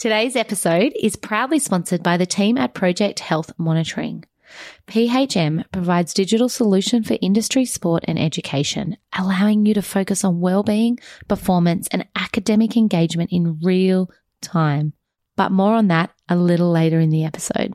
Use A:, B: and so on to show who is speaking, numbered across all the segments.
A: Today's episode is proudly sponsored by the team at Project Health Monitoring. PHM provides digital solution for industry, sport and education, allowing you to focus on well-being, performance and academic engagement in real time. But more on that a little later in the episode.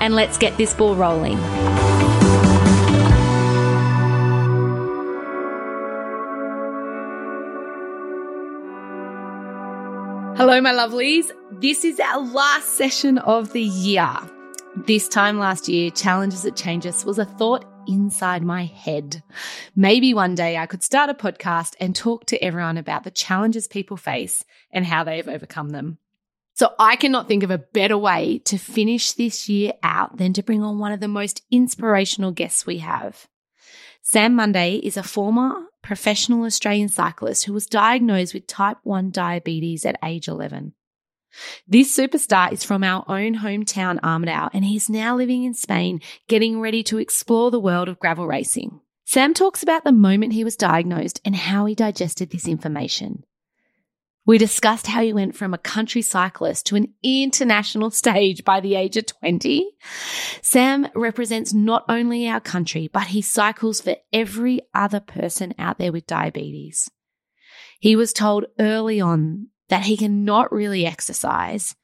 A: and let's get this ball rolling. Hello, my lovelies. This is our last session of the year. This time last year, Challenges That Change Us was a thought inside my head. Maybe one day I could start a podcast and talk to everyone about the challenges people face and how they've overcome them. So I cannot think of a better way to finish this year out than to bring on one of the most inspirational guests we have. Sam Munday is a former professional Australian cyclist who was diagnosed with type 1 diabetes at age 11. This superstar is from our own hometown, Armidale, and he's now living in Spain, getting ready to explore the world of gravel racing. Sam talks about the moment he was diagnosed and how he digested this information. We discussed how he went from a country cyclist to an international stage by the age of 20. Sam represents not only our country, but he cycles for every other person out there with diabetes. He was told early on that he cannot really exercise,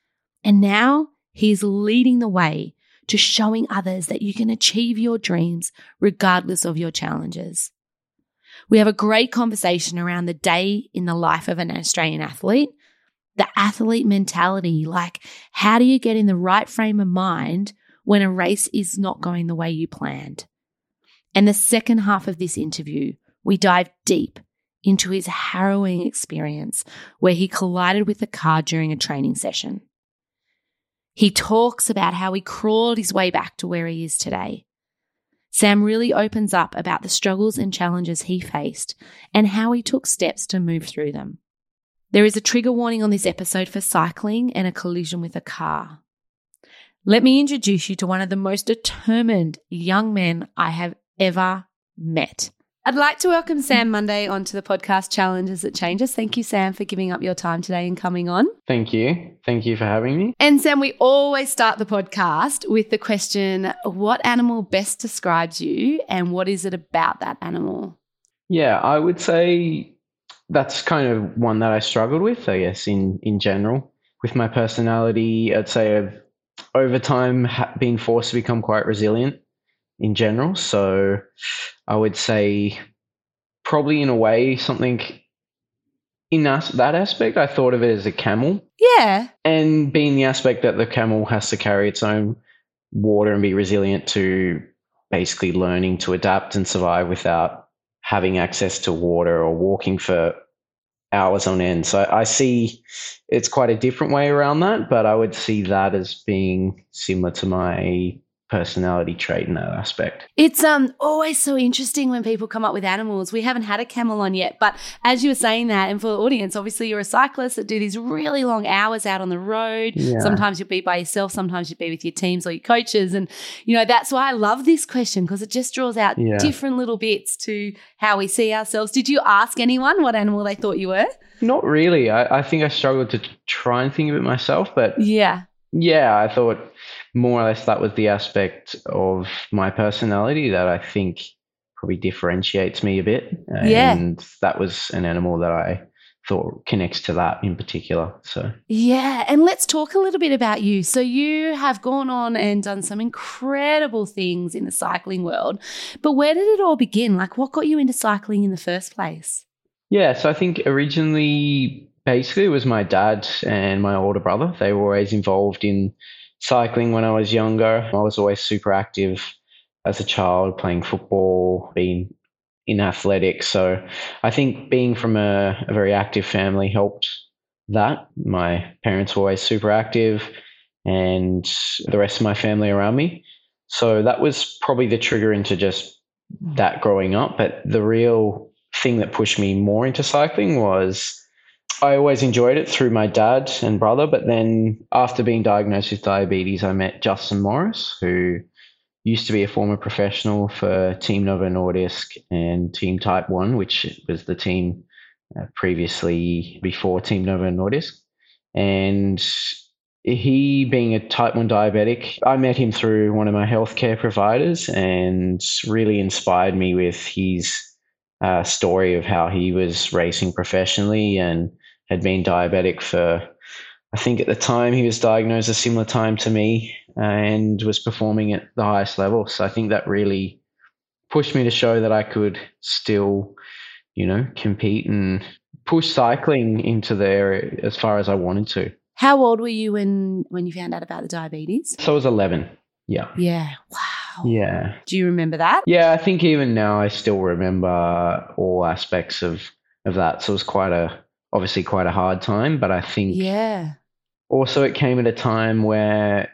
A: and now he's leading the way to showing others that you can achieve your dreams regardless of your challenges. We have a great conversation around the day in the life of an Australian athlete, the athlete mentality. Like, how do you get in the right frame of mind when a race is not going the way you planned? And the second half of this interview, we dive deep into his harrowing experience where he collided with a car during a training session. He talks about how he crawled his way back to where he is today Sam really opens up about the struggles and challenges he faced and how he took steps to move through them. There is a trigger warning on this episode for cycling and a collision with a car. Let me introduce you to one of the most determined young men I have ever met. I'd like to welcome Sam Munday onto the podcast Challenges That Change Us. Thank you, Sam, for giving up your time today and coming on.
B: Thank you. Thank you for having me.
A: And Sam, we always start the podcast with the question What animal best describes you and what is it about that animal?
B: Yeah, I would say that's kind of one that I struggled with, I guess, in, in general. With my personality, I'd say I've over time been forced to become quite resilient in general. So I would say probably in a way something in that, that aspect, I thought of it as a camel.
A: Yeah.
B: And being the aspect that the camel has to carry its own water and be resilient to basically learning to adapt and survive without having access to water or walking for hours on end. So I see it's quite a different way around that, but I would see that as being similar to my personality trait in that aspect.
A: It's um always so interesting when people come up with animals. We haven't had a camel on yet, but as you were saying that, and for the audience, obviously you're a cyclist that do these really long hours out on the road. Yeah. Sometimes you'll be by yourself, sometimes you'll be with your teams or your coaches. And you know, that's why I love this question because it just draws out yeah. different little bits to how we see ourselves. Did you ask anyone what animal they thought you were?
B: Not really. I, I think I struggled to try and think of it myself, but
A: yeah.
B: Yeah, I thought more or less that was the aspect of my personality that I think probably differentiates me a bit.
A: Yeah.
B: And that was an animal that I thought connects to that in particular. So,
A: yeah. And let's talk a little bit about you. So, you have gone on and done some incredible things in the cycling world. But where did it all begin? Like, what got you into cycling in the first place?
B: Yeah. So, I think originally, basically, it was my dad and my older brother. They were always involved in cycling when I was younger. I was always super active as a child, playing football, being in athletics. So I think being from a, a very active family helped that. My parents were always super active, and the rest of my family around me. So that was probably the trigger into just that growing up. But the real thing that pushed me more into cycling was I always enjoyed it through my dad and brother. But then after being diagnosed with diabetes, I met Justin Morris, who used to be a former professional for Team Novo Nordisk and Team Type 1, which was the team uh, previously before Team Novo Nordisk. And he, being a type 1 diabetic, I met him through one of my healthcare providers and really inspired me with his uh, story of how he was racing professionally and had been diabetic for, I think at the time he was diagnosed a similar time to me and was performing at the highest level. So I think that really pushed me to show that I could still, you know, compete and push cycling into there as far as I wanted to.
A: How old were you when when you found out about the diabetes?
B: So I was 11. Yeah.
A: Yeah. Wow.
B: Yeah.
A: Do you remember that?
B: Yeah, I think even now I still remember all aspects of of that. So it was quite a obviously quite a hard time, but I think
A: Yeah.
B: also it came at a time where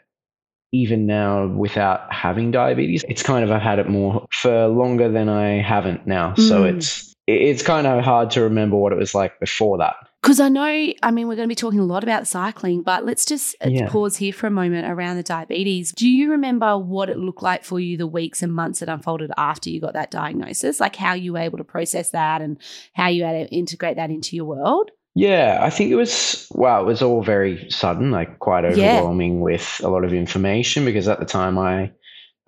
B: even now without having diabetes, it's kind of I've had it more for longer than I haven't now. So
A: Mm.
B: it's it's kind of hard to remember what it was like before that.
A: Because I know, I mean, we're going to be talking a lot about cycling, but let's just uh,
B: Yeah.
A: pause here for a moment around the diabetes. Do you remember what it looked like for you the weeks and months that unfolded after you got that diagnosis? Like how you were able to process that and how you had to integrate that into your world?
B: Yeah, I think it was wow, it was all very sudden, like quite
A: Yeah.
B: overwhelming with a lot of information because at the time I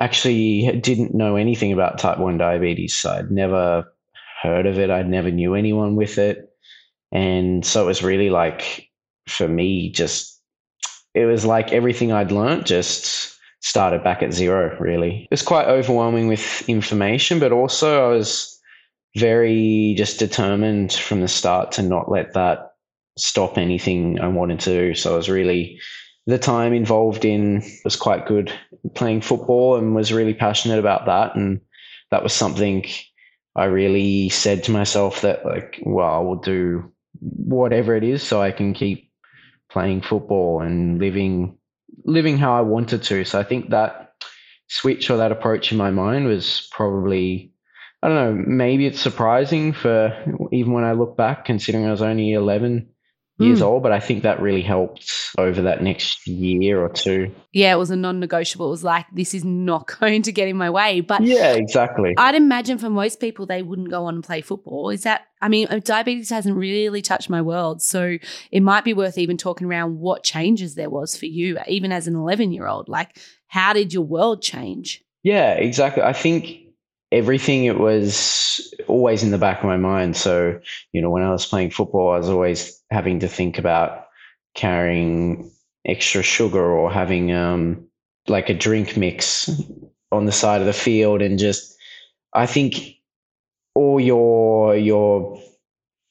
B: actually didn't know anything about type 1 diabetes. So I'd never heard of it. I'd never knew anyone with it. And so it was really like for me just it was like everything I'd learnt just started back at zero really. It was quite overwhelming with information, but also I was very just determined from the start to not let that stop anything I wanted to do. So I was really the time involved in was quite good playing football and was really passionate about that and that was something I really said to myself that like well I will do whatever it is so I can keep playing football and living living how I wanted to. So I think that switch or that approach in my mind was probably I don't know, maybe it's surprising for even when I look back, considering I was only 11 years
A: Mm.
B: old, but I think that really helped over that next year or two.
A: Yeah, it was a non negotiable. It was like, this is not going to get in my way. But
B: Yeah, exactly.
A: I'd imagine for most people, they wouldn't go on and play football. Is that, I mean, uh, diabetes hasn't really touched my world. So it might be worth even talking around what changes there was for you, even as an 11 year old. Like, how did your world change?
B: Yeah, exactly. I think everything it was always in the back of my mind. So, you know, when I was playing football, I was always having to think about carrying extra sugar or having um like a drink mix on the side of the field and just I think all your your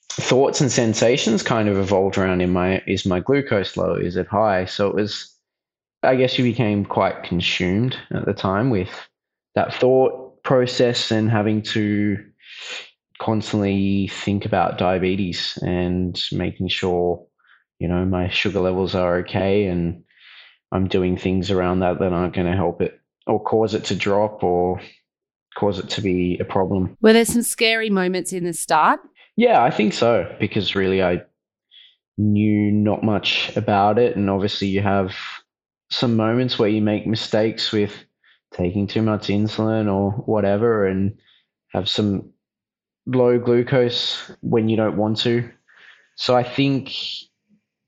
B: thoughts and sensations kind of evolved around in my is my glucose low is it high so it was i guess you became quite consumed at the time with that thought process and having to constantly think about diabetes and making sure you know my sugar levels are okay and i'm doing things around that that aren't going to help it or cause it to drop or cause it to be a problem
A: Were there some scary moments in the start?
B: yeah, I think so because really I knew not much about it, and obviously you have some moments where you make mistakes with taking too much insulin or whatever, and have some low glucose when you don't want to. So I think,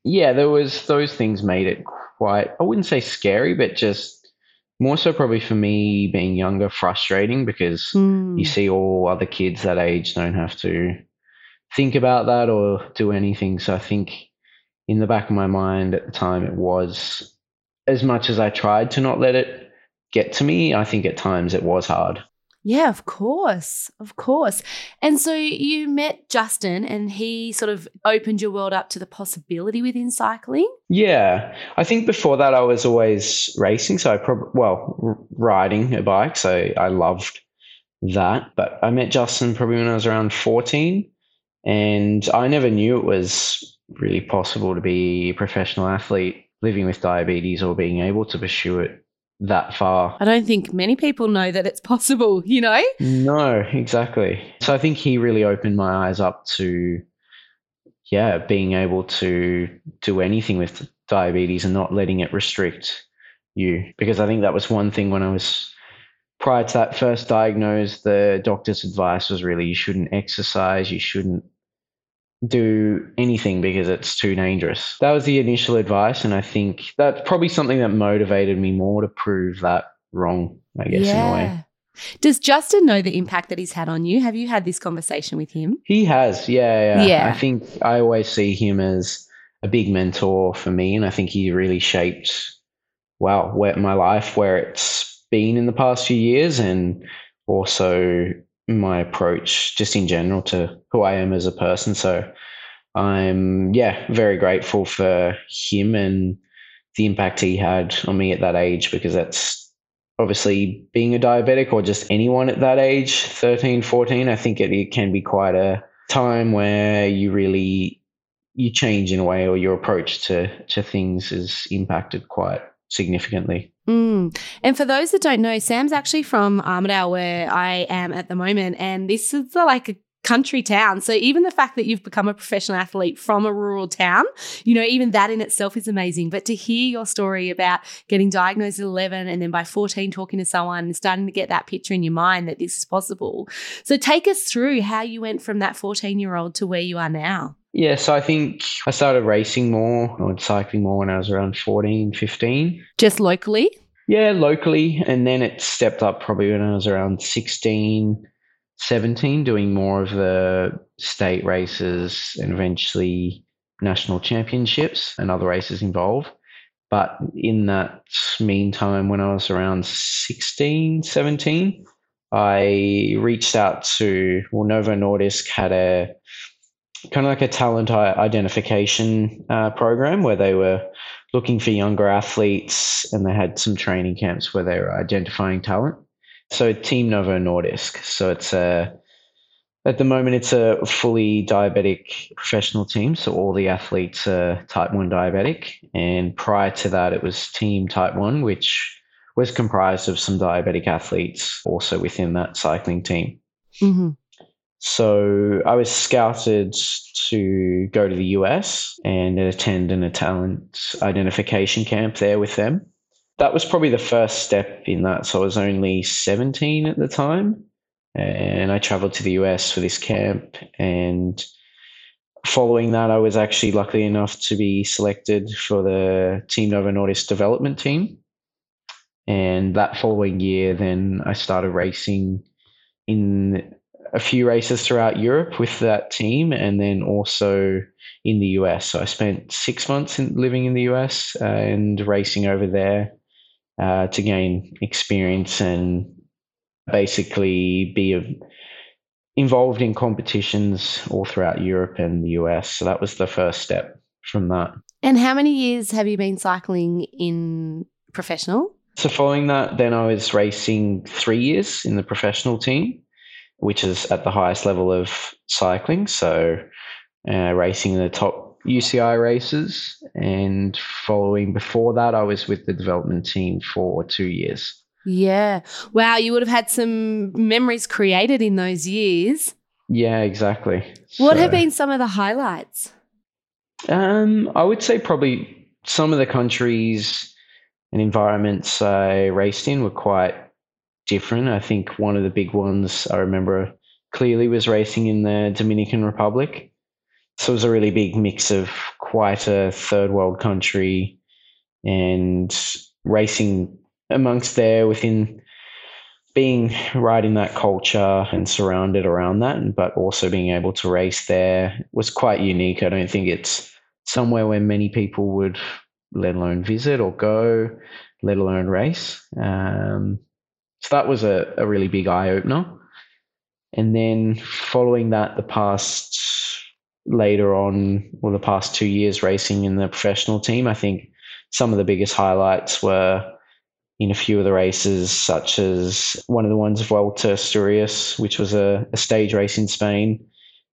B: yeah, there was those things made it quite. I wouldn't say scary, but just more so probably for me being younger, frustrating because
A: Hmm.
B: you see all other kids that age don't have to think about that or do anything. So I think in the back of my mind at the time, it was as much as I tried to not let it get to me, I think at times it was hard.
A: Yeah, of course. Of course. And so you met Justin and he sort of opened your world up to the possibility within cycling.
B: Yeah, I think before that I was always racing. So I probably, well, r- riding a bike. So I loved that. But I met Justin probably when I was around 14, and I never knew it was really possible to be a professional athlete living with diabetes or being able to pursue it that far.
A: I don't think many people know that it's possible, you know?
B: No, exactly. So I think he really opened my eyes up to, yeah, being able to do anything with diabetes and not letting it restrict you. Because I think that was one thing when I was prior to that first diagnosed, the doctor's advice was really you shouldn't exercise, you shouldn't do anything because it's too dangerous. That was the initial advice. And I think that's probably something that motivated me more to prove that wrong, I guess, yeah. in a way.
A: Does Justin know the impact that he's had on you? Have you had this conversation with him?
B: He has, yeah, yeah. yeah. I think I always see him as a big mentor for me. And I think he really shaped, well, where my life, where it's been in the past few years and also my approach just in general to who I am as a person. So I'm yeah, very grateful for him and the impact he had on me at that age because that's obviously being a diabetic or just anyone at that age 13 14 i think it, it can be quite a time where you really you change in a way or your approach to to things is impacted quite significantly.
A: Mm. And for those that don't know, Sam's actually from Armidale, where I am at the moment, and this is like a country town. So even the fact that you've become a professional athlete from a rural town, you know, even that in itself is amazing. But to hear your story about getting diagnosed at 11 and then by 14 talking to someone and starting to get that picture in your mind that this is possible. So take us through how you went from that 14 year old to where you are now.
B: Yeah, so I think I started racing more or cycling more when I was around 14, 15.
A: Just locally?
B: Yeah, locally. And then it stepped up probably when I was around 16, 17, doing more of the state races and eventually national championships and other races involved. But in that meantime, when I was around 16, 17, I reached out to, well, Novo Nordisk had a kind of like a talent identification uh, program where they were looking for younger athletes and they had some training camps where they were identifying talent. So Team Novo Nordisk. So it's a at the moment it's a fully diabetic professional team. So all the athletes are type one diabetic. And prior to that it was Team Type One, which was comprised of some diabetic athletes also within that cycling team. Mm-hmm. So I was scouted to go to the US and attend an talent identification camp there with them. That was probably the first step in that. So I was only 17 at the time. And I traveled to the US for this camp. And following that, I was actually lucky enough to be selected for the Team Novo Nordisk development team. And that following year, then I started racing in a few races throughout Europe with that team, and then also in the US. So I spent six months in, living in the US uh, and racing over there uh, to gain experience and basically be a, involved in competitions all throughout Europe and the US. So that was the first step from that.
A: And how many years have you been cycling in professional?
B: So following that, then I was racing three years in the professional team which is at the highest level of cycling. So, uh, racing the top UCI races. And following before that, I was with the development team for two years.
A: Yeah. Wow. You would have had some memories created in those years.
B: Yeah, exactly.
A: What so, have been some of the highlights?
B: Um, I would say probably some of the countries and environments I raced in were quite different. I think one of the big ones I remember clearly was racing in the Dominican Republic. So it was a really big mix of quite a third world country and racing amongst there within being right in that culture and surrounded around that, but also being able to race there was quite unique. I don't think it's somewhere where many people would, let alone visit or go, let alone race. Um, so that was a, a really big eye opener. And then following that, the past later on, or the past two years racing in the professional team, I think some of the biggest highlights were in a few of the races, such as one of the ones of Vuelta Asturias, which was a, a stage race in Spain,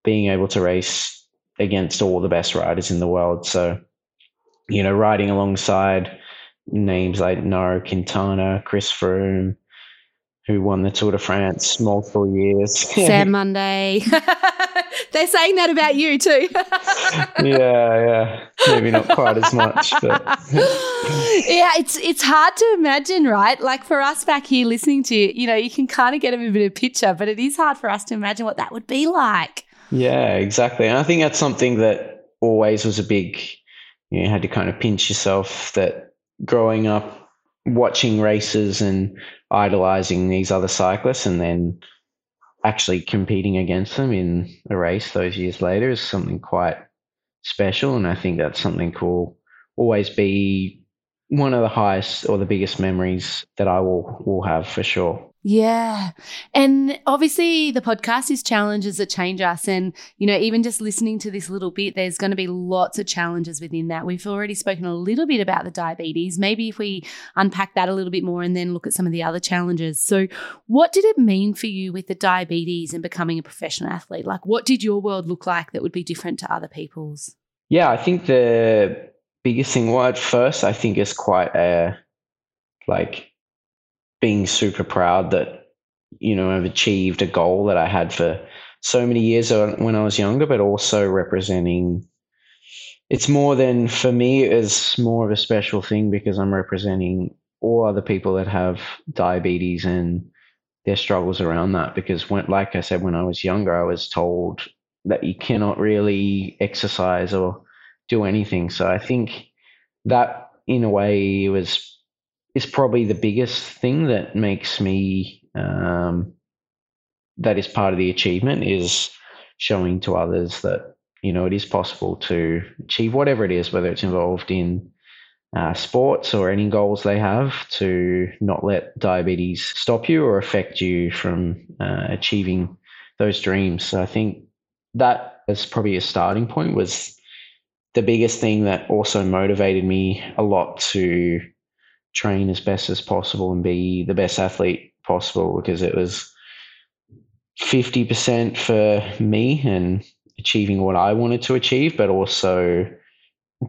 B: being able to race against all the best riders in the world. So, you know, riding alongside names like Nairo Quintana, Chris Froome, who won the Tour de France multiple years.
A: Sam Munday. They're saying that about you too.
B: yeah, yeah. Maybe not quite as much, but
A: yeah, it's it's hard to imagine, right? Like for us back here listening to you, you know, you can kind of get a bit of picture, but it is hard for us to imagine what that would be like.
B: Yeah, exactly. And I think that's something that always was a big, you know, you had to kind of pinch yourself that growing up watching races and idolizing these other cyclists and then actually competing against them in a race those years later is something quite special. And I think that's something cool. Always be one of the highest or the biggest memories that I will will have for sure.
A: Yeah. And obviously, the podcast is challenges that change us. And, you know, even just listening to this little bit, there's going to be lots of challenges within that. We've already spoken a little bit about the diabetes. Maybe if we unpack that a little bit more and then look at some of the other challenges. So, what did it mean for you with the diabetes and becoming a professional athlete? Like, what did your world look like that would be different to other people's?
B: Yeah, I think the biggest thing, well, at first, I think is quite a, like, being super proud that you know I've achieved a goal that I had for so many years when I was younger, but also representing. It's more than for me. It's more of a special thing because I'm representing all other people that have diabetes and their struggles around that. Because when, like I said, when I was younger, I was told that you cannot really exercise or do anything. So I think that, in a way, was is probably the biggest thing that makes me um, that is part of the achievement is showing to others that you know it is possible to achieve whatever it is, whether it's involved in uh, sports or any goals they have, to not let diabetes stop you or affect you from uh, achieving those dreams. So I think that is probably a starting point was the biggest thing that also motivated me a lot to train as best as possible and be the best athlete possible because it was 50% for me and achieving what I wanted to achieve, but also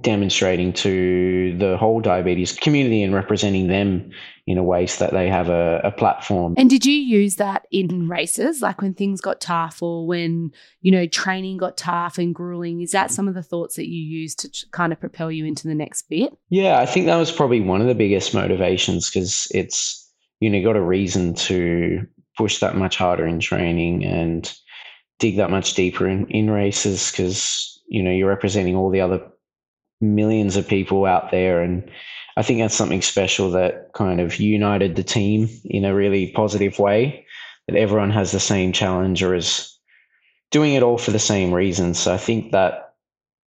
B: demonstrating to the whole diabetes community and representing them in a way so that they have a, a, platform.
A: And did you use that in races, like when things got tough or when, you know, training got tough and grueling? Is that some of the thoughts that you used to kind of propel you into the next bit?
B: Yeah, I think that was probably one of the biggest motivations because it's, you know, got a reason to push that much harder in training and dig that much deeper in, in races because, you know, you're representing all the other millions of people out there. And I think that's something special that kind of united the team in a really positive way, that everyone has the same challenge or is doing it all for the same reasons. So I think that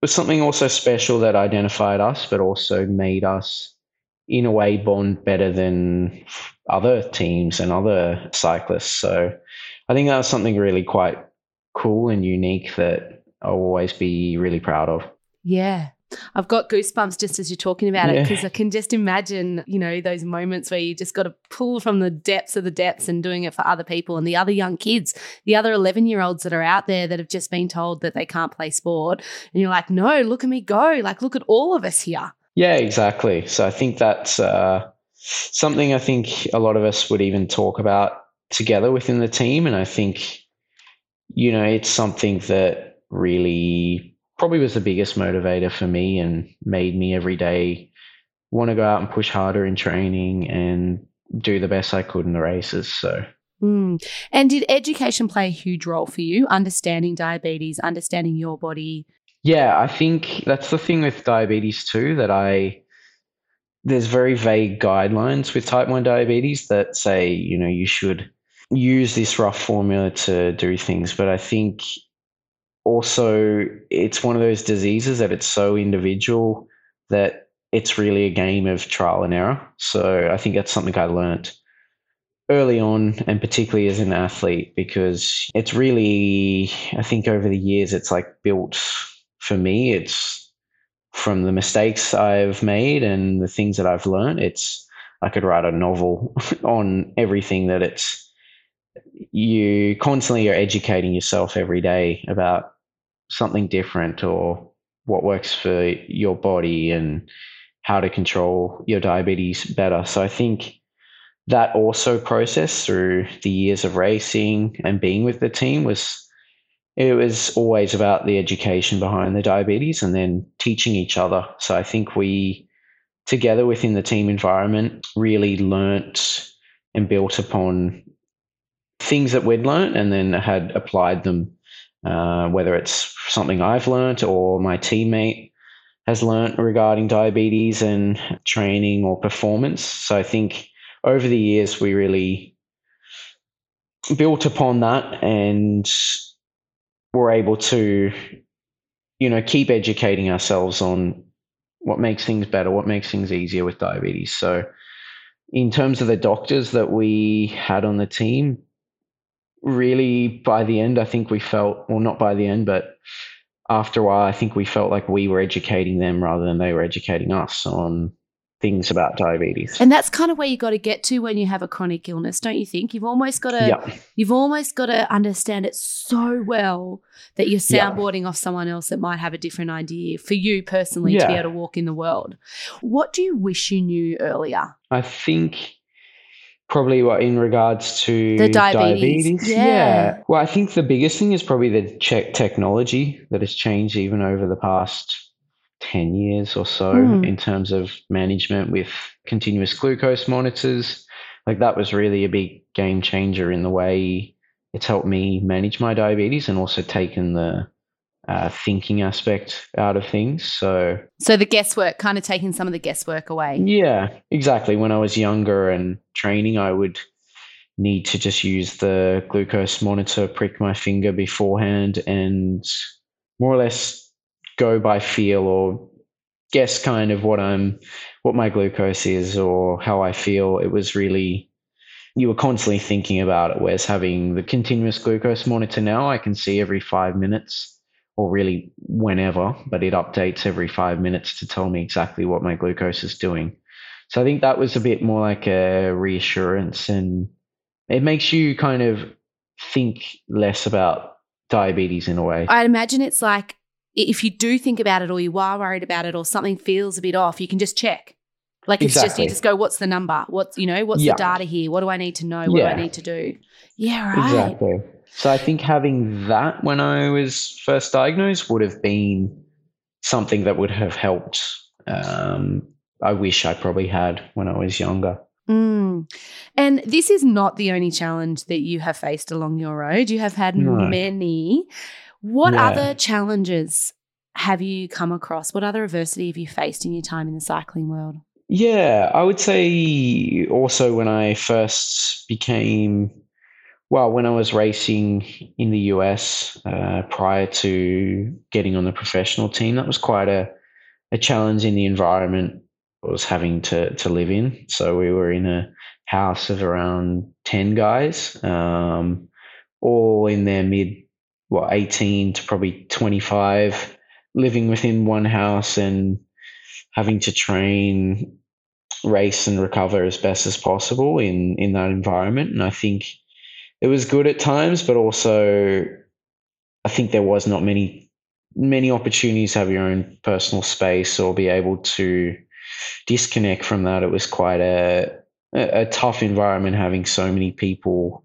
B: was something also special that identified us, but also made us, in a way, bond better than other teams and other cyclists. So I think that was something really quite cool and unique that I'll always be really proud of.
A: Yeah, I've got goosebumps just as you're talking about yeah. it because I can just imagine, you know, those moments where you just got to pull from the depths of the depths and doing it for other people and the other young kids, the other 11 year olds that are out there that have just been told that they can't play sport. And you're like, no, look at me go. Like, look at all of us here.
B: Yeah, exactly. So I think that's uh, something I think a lot of us would even talk about together within the team. And I think, you know, it's something that really probably was the biggest motivator for me and made me every day want to go out and push harder in training and do the best I could in the races. So.
A: Mm. And did education play a huge role for you, understanding diabetes, understanding your body?
B: Yeah, I think that's the thing with diabetes too, that I, there's very vague guidelines with type 1 diabetes that say, you know, you should use this rough formula to do things. But I think also it's one of those diseases that it's so individual that it's really a game of trial and error. So I think that's something I learned early on, and particularly as an athlete, because it's really, I think over the years, it's like built for me. It's from the mistakes I've made and the things that I've learned. It's, I could write a novel on everything that it's you constantly are educating yourself every day about something different or what works for your body and how to control your diabetes better. So I think that also process through the years of racing and being with the team was it was always about the education behind the diabetes and then teaching each other. So I think we together within the team environment really learnt and built upon things that we'd learnt and then had applied them, uh, whether it's something I've learnt or my teammate has learnt regarding diabetes and training or performance. So I think over the years we really built upon that and were able to, you know, keep educating ourselves on what makes things better, what makes things easier with diabetes. So in terms of the doctors that we had on the team, really by the end, I think we felt, well, not by the end, but after a while, I think we felt like we were educating them rather than they were educating us on things about diabetes.
A: And that's kind of where you got to get to when you have a chronic illness, don't you think? You've almost got to
B: Yep.
A: you've almost got to understand it so well that you're soundboarding off someone else that might have a different idea for you personally to be able to walk in the world. What do you wish you knew earlier?
B: I think probably what in regards to
A: The diabetes, yeah.
B: Well, I think the biggest thing is probably the check technology that has changed even over the past 10 years or so
A: Mm.
B: in terms of management with continuous glucose monitors. Like that was really a big game changer in the way it's helped me manage my diabetes and also taken the uh, thinking aspect out of things. So
A: So the guesswork, kind of taking some of the guesswork away.
B: yeah, exactly. When I was younger and training, I would need to just use the glucose monitor, prick my finger beforehand, and more or less go by feel or guess kind of what I'm, what my glucose is or how I feel. It was really, you were constantly thinking about it. Whereas having the continuous glucose monitor now, I can see every five minutes or really whenever, but it updates every five minutes to tell me exactly what my glucose is doing. So I think that was a bit more like a reassurance and it makes you kind of think less about diabetes in a way.
A: I'd imagine it's like if you do think about it or you are worried about it or something feels a bit off, you can just check. Like it's just you just go, what's the number? What's you know, what's
B: Yeah.
A: the data here? What do I need to know? What do I need to do? Yeah, right.
B: Exactly. So I think having that when I was first diagnosed would have been something that would have helped. Um, I wish I probably had when I was younger.
A: Mm. And this is not the only challenge that you have faced along your road. You have had
B: No.
A: many. What
B: Yeah.
A: other challenges have you come across? What other adversity have you faced in your time in the cycling world?
B: Yeah, I would say also when I first became, well, when I was racing in the US uh, prior to getting on the professional team, that was quite a, a challenge in the environment I was having to, to live in. So we were in a house of around 10 guys, um, all in their mid, what, 18 to probably 25, living within one house and having to train race and recover as best as possible in in that environment and i think it was good at times but also i think there was not many many opportunities to have your own personal space or be able to disconnect from that. It was quite a a, tough environment having so many people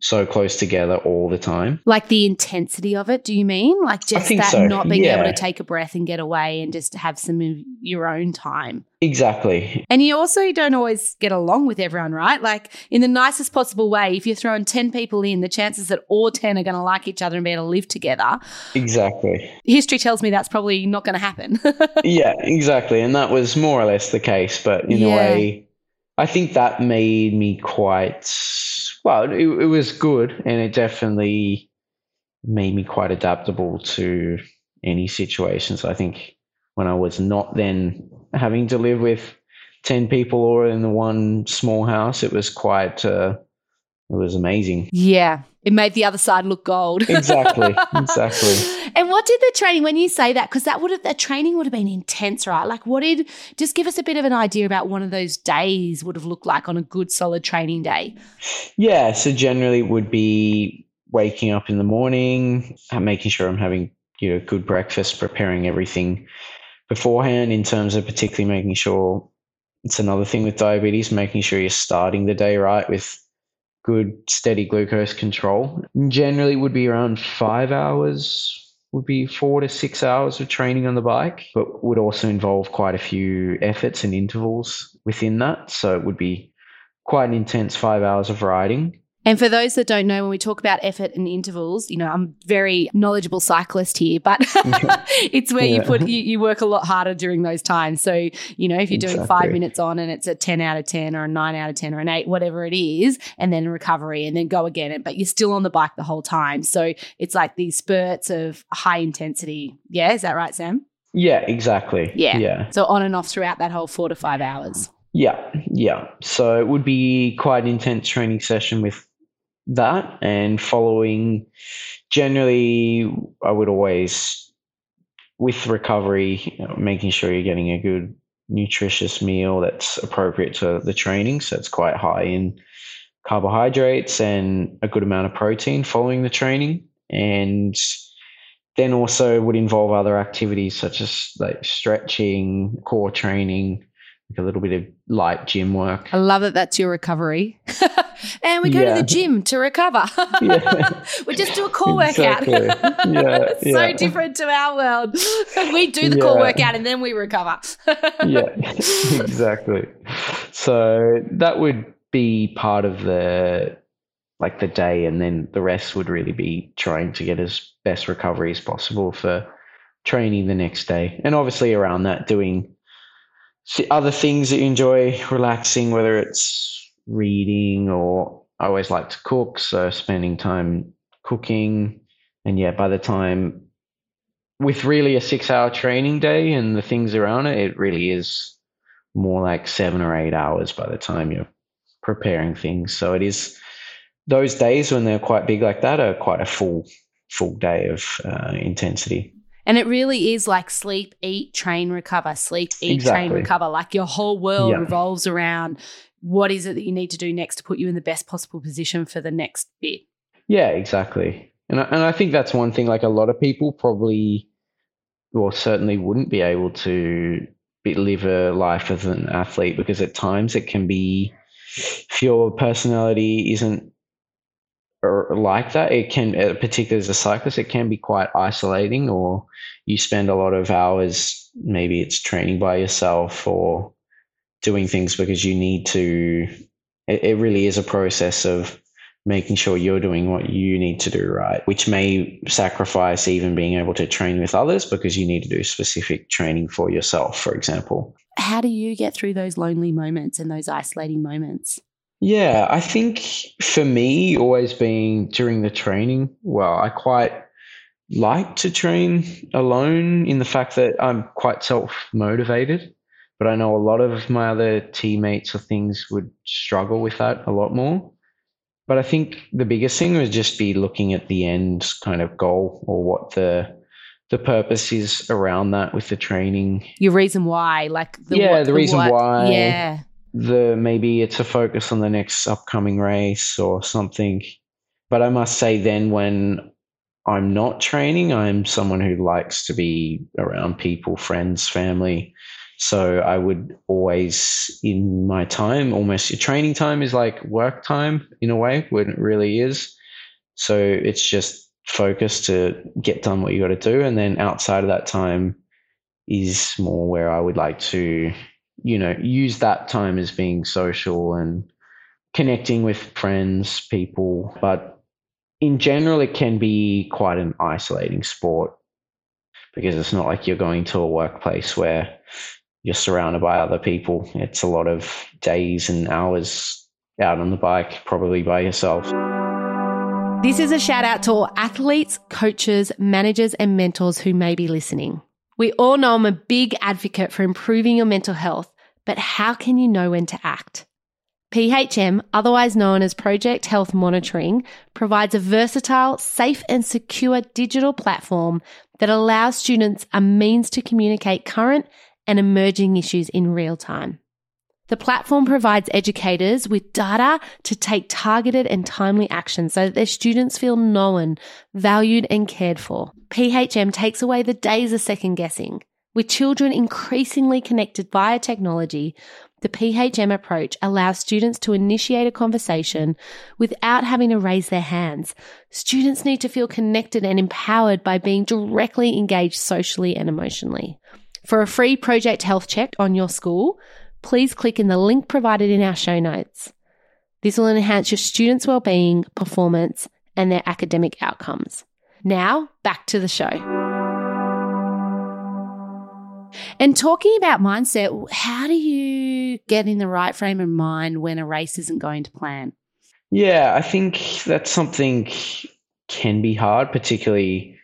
B: so close together all the time
A: Like the intensity of it, do you mean? Like just that
B: so,
A: not being able to take a breath and get away and just have some of your own time.
B: exactly
A: And you also don't always get along with everyone, right? Like in the nicest possible way, if you're throwing 10 people in, the chances that all 10 are going to like each other and be able to live together,
B: exactly
A: history tells me that's probably not going to happen.
B: yeah, exactly. And that was more or less the case. But in
A: Yeah.
B: a way, I think that made me quite, well, it, it was good. And it definitely made me quite adaptable to any situations. I think when I was not then having to live with 10 people or in the one small house, it was quite, uh, it was amazing.
A: yeah, it made the other side look gold.
B: Exactly. exactly.
A: And what did the training, when you say that, because that would have, the training would have been intense, right? Like, what did, just give us a bit of an idea about one of those days would have looked like on a good, solid training day?
B: Yeah. So generally it would be waking up in the morning, making sure I'm having, you know, good breakfast, preparing everything beforehand in terms of particularly making sure it's another thing with diabetes, making sure you're starting the day right with good steady glucose control. Generally would be around five hours would be four to six hours of training on the bike, but would also involve quite a few efforts and intervals within that. So it would be quite an intense five hours of riding.
A: And for those that don't know, when we talk about effort and intervals, you know, I'm very knowledgeable cyclist here, but it's where yeah. you put you, you, work a lot harder during those times. So, you know, if you're exactly. doing five minutes on and it's a 10 out of 10 or a nine out of 10 or an eight, whatever it is, and then recovery and then go again, but you're still on the bike the whole time. So it's like these spurts of high intensity. Yeah, is that right, Sam?
B: Yeah, exactly.
A: Yeah.
B: Yeah.
A: So on and off throughout that whole four to five hours.
B: Yeah, yeah. So it would be quite an intense training session with that and following generally i would always with recovery you know, making sure you're getting a good nutritious meal that's appropriate to the training so it's quite high in carbohydrates and a good amount of protein following the training and then also would involve other activities such as like stretching core training like a little bit of light gym work.
A: I love that that's your recovery. and we go yeah. to the gym to recover. yeah. we just do a core exactly. workout. yeah, so different to our world. we do the core workout and then we recover.
B: yeah, exactly. So that would be part of the like the day and then the rest would really be trying to get as best recovery as possible for training the next day. And obviously around that doing other things that you enjoy relaxing, whether it's reading or I always like to cook, so spending time cooking. And yeah, by the time with really a six hour training day and the things around it, it really is more like seven or eight hours by the time you're preparing things. So it is those days when they're quite big like that are quite a full full day of uh, intensity.
A: And it really is like sleep, eat, train, recover, sleep, eat, exactly. train, recover. Like your whole world yeah. revolves around what is it that you need to do next to put you in the best possible position for the next bit.
B: Yeah, exactly. And I, and I think that's one thing like a lot of people probably or certainly wouldn't be able to be, live a life as an athlete because at times it can be if your personality isn't like that, it can, uh, particularly as a cyclist, it can be quite isolating, or you spend a lot of hours, maybe it's training by yourself or doing things because you need to. It, it really is a process of making sure you're doing what you need to do right, which may sacrifice even being able to train with others because you need to do specific training for yourself, for example.
A: How do you get through those lonely moments and those isolating moments?
B: Yeah, I think for me, always being during the training, well, I quite like to train alone in the fact that I'm quite self motivated. But I know a lot of my other teammates or things would struggle with that a lot more. But I think the biggest thing would just be looking at the end kind of goal or what the the purpose is around that with the training.
A: Your reason why, like
B: the yeah, what, the, the reason
A: what.
B: why.
A: Yeah
B: the maybe it's a focus on the next upcoming race or something. But I must say, then when I'm not training, I'm someone who likes to be around people, friends, family. So I would always, in my time, almost your training time is like work time in a way, when it really is. So it's just focus to get done what you got to do. And then outside of that time is more where I would like to you know, use that time as being social and connecting with friends, people. But in general, it can be quite an isolating sport because it's not like you're going to a workplace where you're surrounded by other people. It's a lot of days and hours out on the bike, probably by yourself.
A: This is a shout out to all athletes, coaches, managers, and mentors who may be listening. We all know I'm a big advocate for improving your mental health, but how can you know when to act? PHM, otherwise known as Project Health Monitoring, provides a versatile, safe and secure digital platform that allows students a means to communicate current and emerging issues in real time. The platform provides educators with data to take targeted and timely action so that their students feel known, valued, and cared for. PHM takes away the days of second guessing. With children increasingly connected via technology, the PHM approach allows students to initiate a conversation without having to raise their hands. Students need to feel connected and empowered by being directly engaged socially and emotionally. For a free project health check on your school, please click in the link provided in our show notes. This will enhance your students' well-being, performance, and their academic outcomes. Now, back to the show. And talking about mindset, how do you get in the right frame of mind when a race isn't going to plan?
B: Yeah, I think that's something can be hard, particularly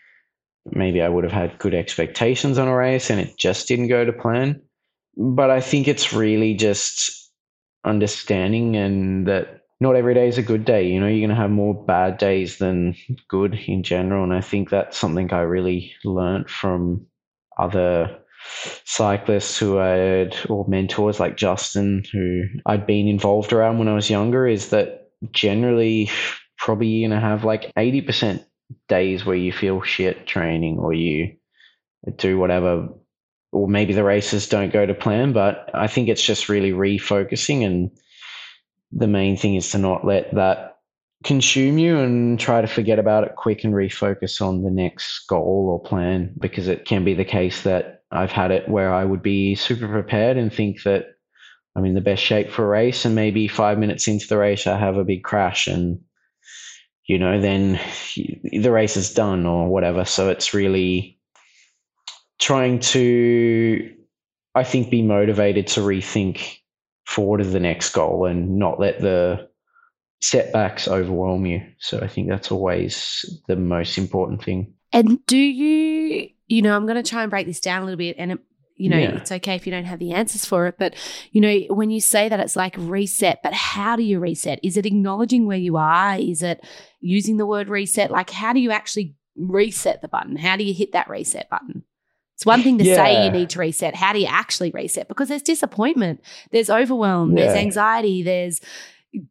B: maybe I would have had good expectations on a race and it just didn't go to plan but I think it's really just understanding and that not every day is a good day. You know, you're going to have more bad days than good in general. And I think that's something I really learned from other cyclists who I had, or mentors like Justin, who I'd been involved around when I was younger, is that generally probably you're going to have like 80% days where you feel shit training or you do whatever or maybe the races don't go to plan, but I think it's just really refocusing. And the main thing is to not let that consume you and try to forget about it quick and refocus on the next goal or plan because it can be the case that I've had it where I would be super prepared and think that I'm in the best shape for a race, and maybe five minutes into the race, I have a big crash and you know, then the race is done or whatever. So it's really trying to, I think, be motivated to rethink forward to the next goal and not let the setbacks overwhelm you. So I think that's always the most important thing.
A: And do you, you know, I'm going to try and break this down a little bit and it, you know, yeah. it's okay if you don't have the answers for it. But, you know, when you say that it's like reset, but how do you reset? Is it acknowledging where you are? Is it using the word reset? Like, how do you actually reset the button? How do you hit that reset button? It's one thing to yeah. say you need to reset. How do you actually reset? Because there's disappointment, there's overwhelm, yeah. there's anxiety, there's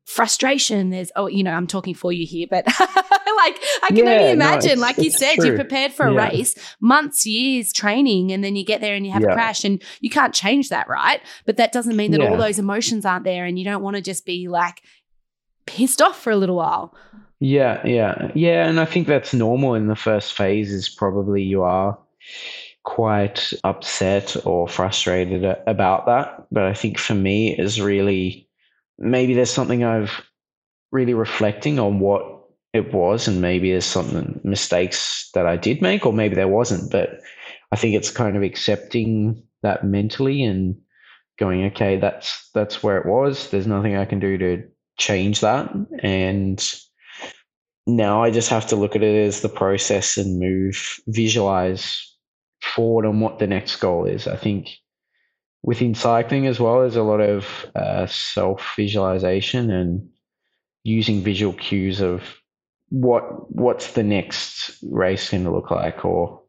A: frustration there's oh you know i'm talking for you here but like i can yeah, only imagine no, like you said true. you're prepared for a yeah. race months years training and then you get there and you have yeah. a crash and you can't change that right but that doesn't mean that all those emotions aren't there and you don't want to just be like pissed off for a little while
B: yeah yeah yeah and i think that's normal in the first phase is probably you are quite upset or frustrated about that. But I think for me is really maybe there's something I've really reflecting on what it was, and maybe there's something mistakes that I did make, or maybe there wasn't. But I think it's kind of accepting that mentally and going, okay, that's that's where it was. There's nothing I can do to change that, and now I just have to look at it as the process and move, visualize forward on what the next goal is. I think within cycling as well, there's a lot of uh, self visualization and using visual cues of what what's the next race going to look like, or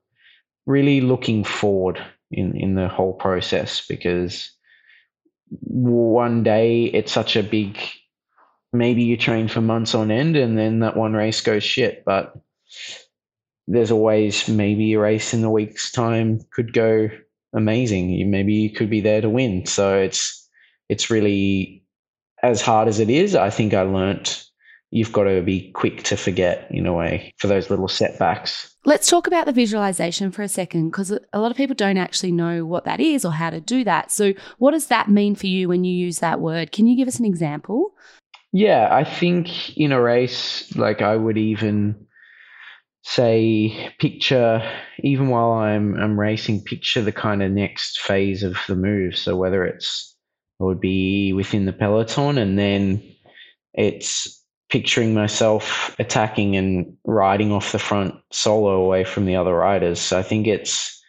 B: really looking forward in in the whole process because one day it's such a big maybe you train for months on end and then that one race goes shit but there's always maybe a race in the week's time could go amazing. You maybe you could be there to win. So it's it's really as hard as it is. I think I learnt you've got to be quick to forget in a way for those little setbacks.
A: Let's talk about the visualization for a second because a lot of people don't actually know what that is or how to do that. So, what does that mean for you when you use that word? Can you give us an example?
B: Yeah, I think in a race, like I would even say picture even while I'm I'm racing, picture the kind of next phase of the move. So whether it's it would be within the peloton and then it's picturing myself attacking and riding off the front solo away from the other riders. So I think it's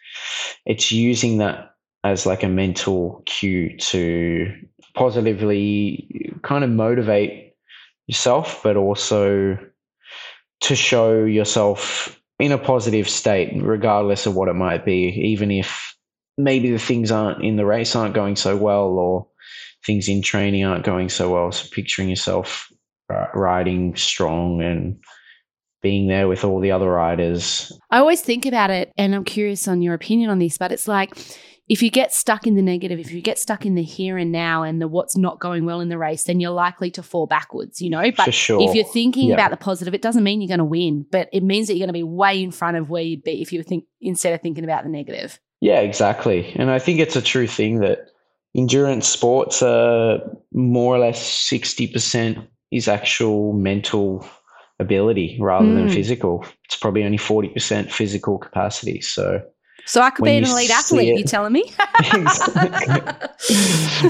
B: it's using that as like a mental cue to positively kind of motivate yourself, but also to show yourself in a positive state, regardless of what it might be, even if maybe the things aren't in the race aren't going so well or things in training aren't going so well. So picturing yourself uh, riding strong and being there with all the other riders.
A: I always think about it, and I'm curious on your opinion on this, but it's like if you get stuck in the negative, if you get stuck in the here and now and the what's not going well in the race, then you're likely to fall backwards, you know? But
B: sure.
A: if you're thinking yeah. about the positive, it doesn't mean you're going to win, but it means that you're going to be way in front of where you'd be if you think instead of thinking about the negative.
B: Yeah, exactly. And I think it's a true thing that endurance sports are more or less 60% is actual mental ability rather mm. than physical. It's probably only 40% physical capacity. So
A: so I could be an elite athlete, it. you telling me?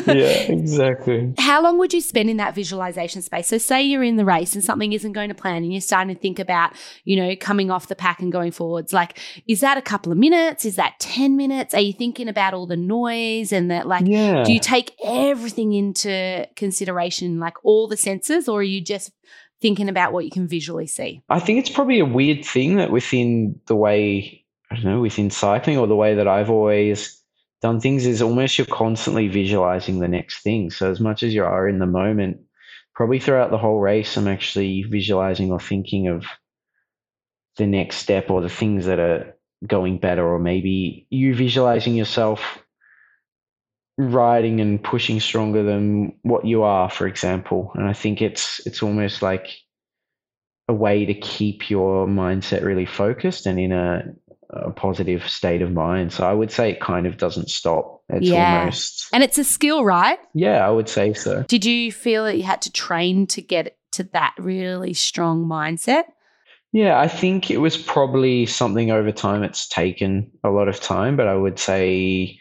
B: yeah, exactly.
A: How long would you spend in that visualization space? So say you're in the race and something isn't going to plan and you're starting to think about, you know, coming off the pack and going forwards. Like, is that a couple of minutes? Is that 10 minutes? Are you thinking about all the noise and that like yeah. do you take everything into consideration, like all the senses, or are you just thinking about what you can visually see?
B: I think it's probably a weird thing that within the way I don't know, within cycling or the way that I've always done things is almost you're constantly visualizing the next thing. So as much as you are in the moment, probably throughout the whole race, I'm actually visualizing or thinking of the next step or the things that are going better, or maybe you visualizing yourself riding and pushing stronger than what you are, for example. And I think it's it's almost like a way to keep your mindset really focused and in a a positive state of mind. So I would say it kind of doesn't stop. It's yeah. almost
A: And it's a skill, right?
B: Yeah, I would say so.
A: Did you feel that you had to train to get to that really strong mindset?
B: Yeah, I think it was probably something over time it's taken a lot of time, but I would say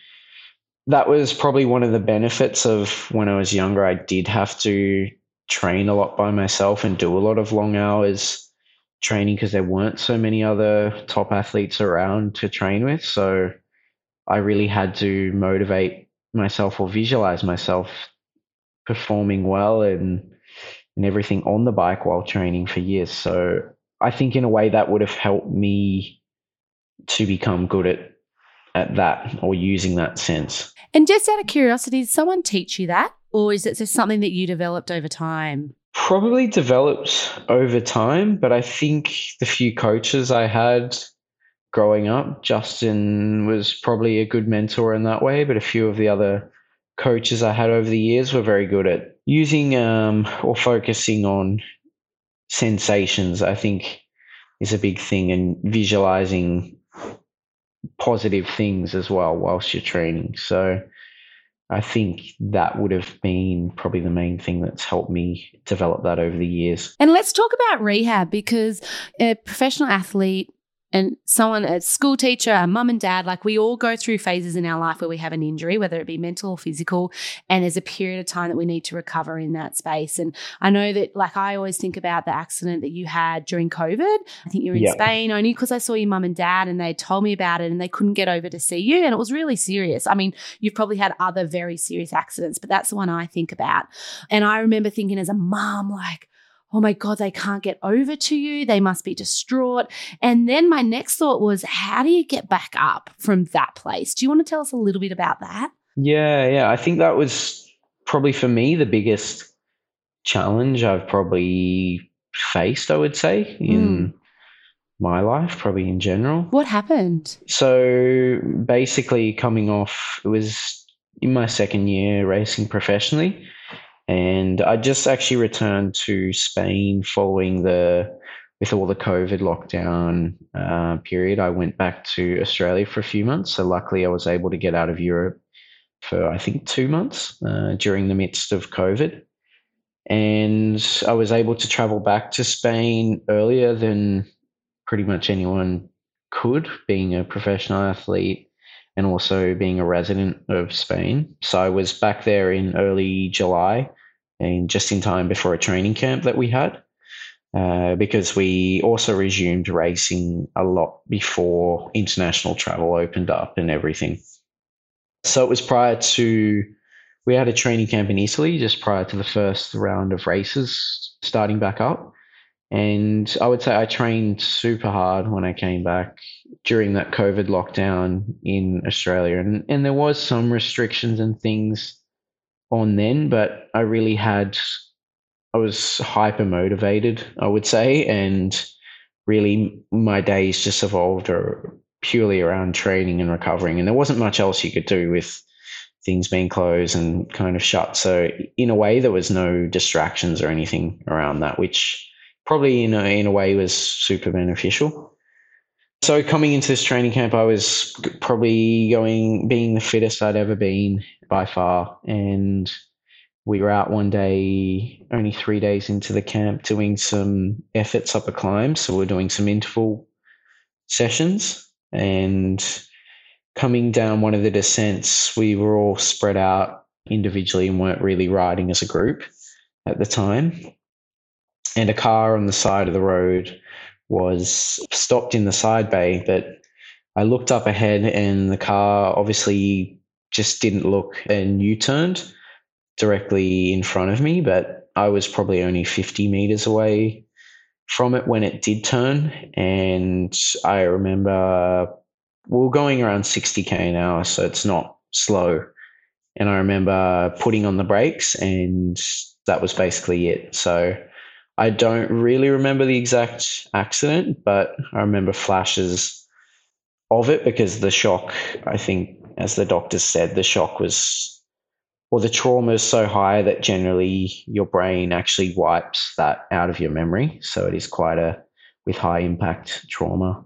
B: that was probably one of the benefits of when I was younger. I did have to train a lot by myself and do a lot of long hours training because there weren't so many other top athletes around to train with. So I really had to motivate myself or visualize myself performing well and and everything on the bike while training for years. So I think in a way that would have helped me to become good at at that or using that sense.
A: And just out of curiosity, did someone teach you that? Or is it just something that you developed over time?
B: Probably developed over time, but I think the few coaches I had growing up, Justin was probably a good mentor in that way, but a few of the other coaches I had over the years were very good at using um, or focusing on sensations, I think is a big thing, and visualizing positive things as well whilst you're training. So I think that would have been probably the main thing that's helped me develop that over the years.
A: And let's talk about rehab because a professional athlete and someone, a school teacher, a mum and dad, like we all go through phases in our life where we have an injury, whether it be mental or physical, and there's a period of time that we need to recover in that space. And I know that, like, I always think about the accident that you had during COVID. I think you were in yep. Spain only because I saw your mum and dad and they told me about it and they couldn't get over to see you. And it was really serious. I mean, you've probably had other very serious accidents, but that's the one I think about. And I remember thinking as a mum, like, oh my God, they can't get over to you. They must be distraught. And then my next thought was, how do you get back up from that place? Do you want to tell us a little bit about that?
B: Yeah, yeah. I think that was probably for me the biggest challenge I've probably faced, I would say, in mm. my life, probably in general.
A: What happened?
B: So basically, coming off, it was in my second year racing professionally. And I just actually returned to Spain following the with all the COVID lockdown uh, period. I went back to Australia for a few months. So luckily, I was able to get out of Europe for I think two months uh, during the midst of COVID. And I was able to travel back to Spain earlier than pretty much anyone could, being a professional athlete and also being a resident of Spain. So I was back there in early July and just in time before a training camp that we had. Uh, because we also resumed racing a lot before international travel opened up and everything. So it was prior to, we had a training camp in Italy just prior to the first round of races starting back up. And I would say I trained super hard when I came back during that COVID lockdown in Australia. And, and there was some restrictions and things on then, but I really had, I was hyper motivated, I would say. And really my days just evolved or purely around training and recovering. And there wasn't much else you could do with things being closed and kind of shut. So in a way, there was no distractions or anything around that, which probably in a, in a way was super beneficial. So coming into this training camp, I was probably going being the fittest I'd ever been by far, and we were out one day, only three days into the camp, doing some efforts up a climb. So we're doing some interval sessions, and coming down one of the descents, we were all spread out individually and weren't really riding as a group at the time. And a car on the side of the road was stopped in the side bay, but I looked up ahead and the car obviously just didn't look and U turned directly in front of me, but I was probably only 50 meters away from it when it did turn. And I remember we were going around 60k an hour, so it's not slow. And I remember putting on the brakes, and that was basically it. So I don't really remember the exact accident, but I remember flashes of it because the shock, I think, as the doctors said, the shock was, or the trauma is so high that generally your brain actually wipes that out of your memory. So it is quite a, with high impact trauma.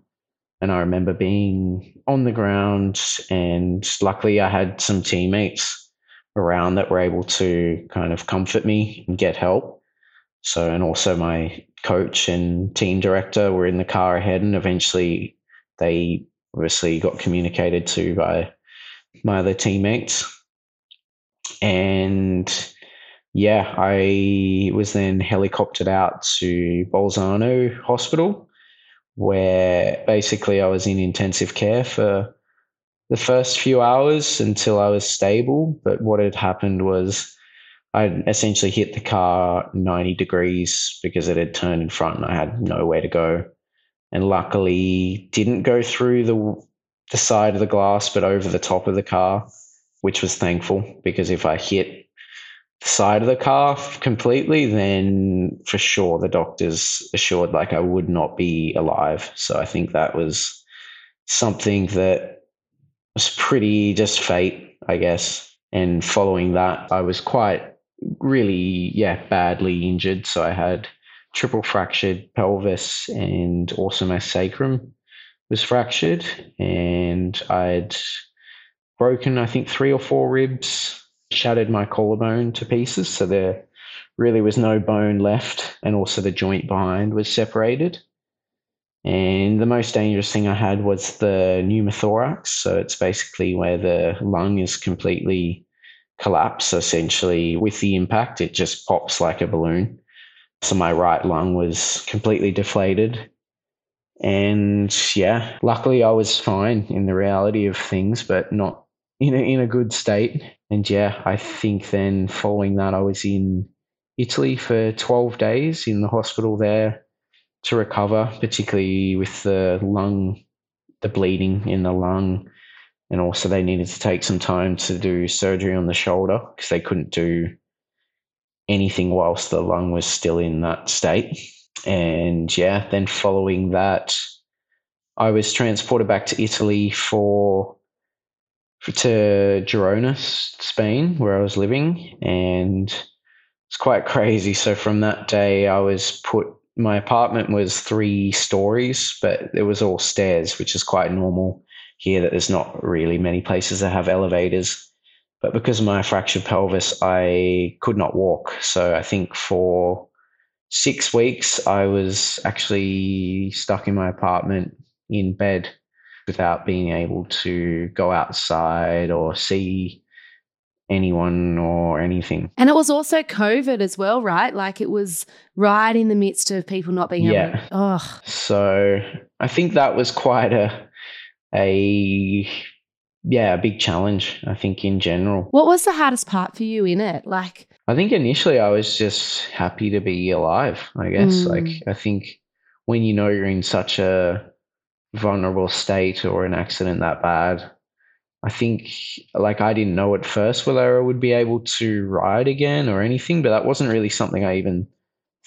B: And I remember being on the ground, and luckily I had some teammates around that were able to kind of comfort me and get help. So, and also my coach and team director were in the car ahead, and eventually they obviously got communicated to by my other teammates. And yeah, I was then helicoptered out to Bolzano Hospital where basically I was in intensive care for the first few hours until I was stable. But what had happened was I essentially hit the car 90 degrees because it had turned in front and I had nowhere to go. And luckily didn't go through the the side of the glass but over the top of the car, which was thankful because if I hit the side of the car completely, then for sure the doctors assured like I would not be alive. So I think that was something that was pretty just fate, I guess. And following that, I was quite really, yeah, badly injured. So I had triple fractured pelvis and also my sacrum was fractured and I'd broken, I think, three or four ribs shattered my collarbone to pieces. So there really was no bone left, and also the joint behind was separated. And the most dangerous thing I had was the pneumothorax. So it's basically where the lung is completely collapsed. Essentially, with the impact, it just pops like a balloon. So my right lung was completely deflated. And yeah, luckily I was fine in the reality of things, but not in a, in a good state. And yeah, I think then following that, I was in Italy for 12 days in the hospital there to recover, particularly with the lung, the bleeding in the lung. And also, they needed to take some time to do surgery on the shoulder because they couldn't do anything whilst the lung was still in that state. And yeah, then following that, I was transported back to Italy for for to Girona, Spain, where I was living, and it's quite crazy. So from that day, I was put. My apartment was three stories, but it was all stairs, which is quite normal here. That there's not really many places that have elevators. But because of my fractured pelvis, I could not walk. So I think for six weeks, I was actually stuck in my apartment in bed without being able to go outside or see anyone or anything.
A: And it was also COVID as well, right? Like it was right in the midst of people not being
B: yeah.
A: able to. Oh.
B: So I think that was quite a a yeah, a big challenge, I think, in general.
A: What was the hardest part for you in it? Like,
B: I think initially I was just happy to be alive, I guess.
A: Mm.
B: Like, I think when you know you're in such a vulnerable state or an accident that bad, I think, like, I didn't know at first whether I would be able to ride again or anything, but that wasn't really something I even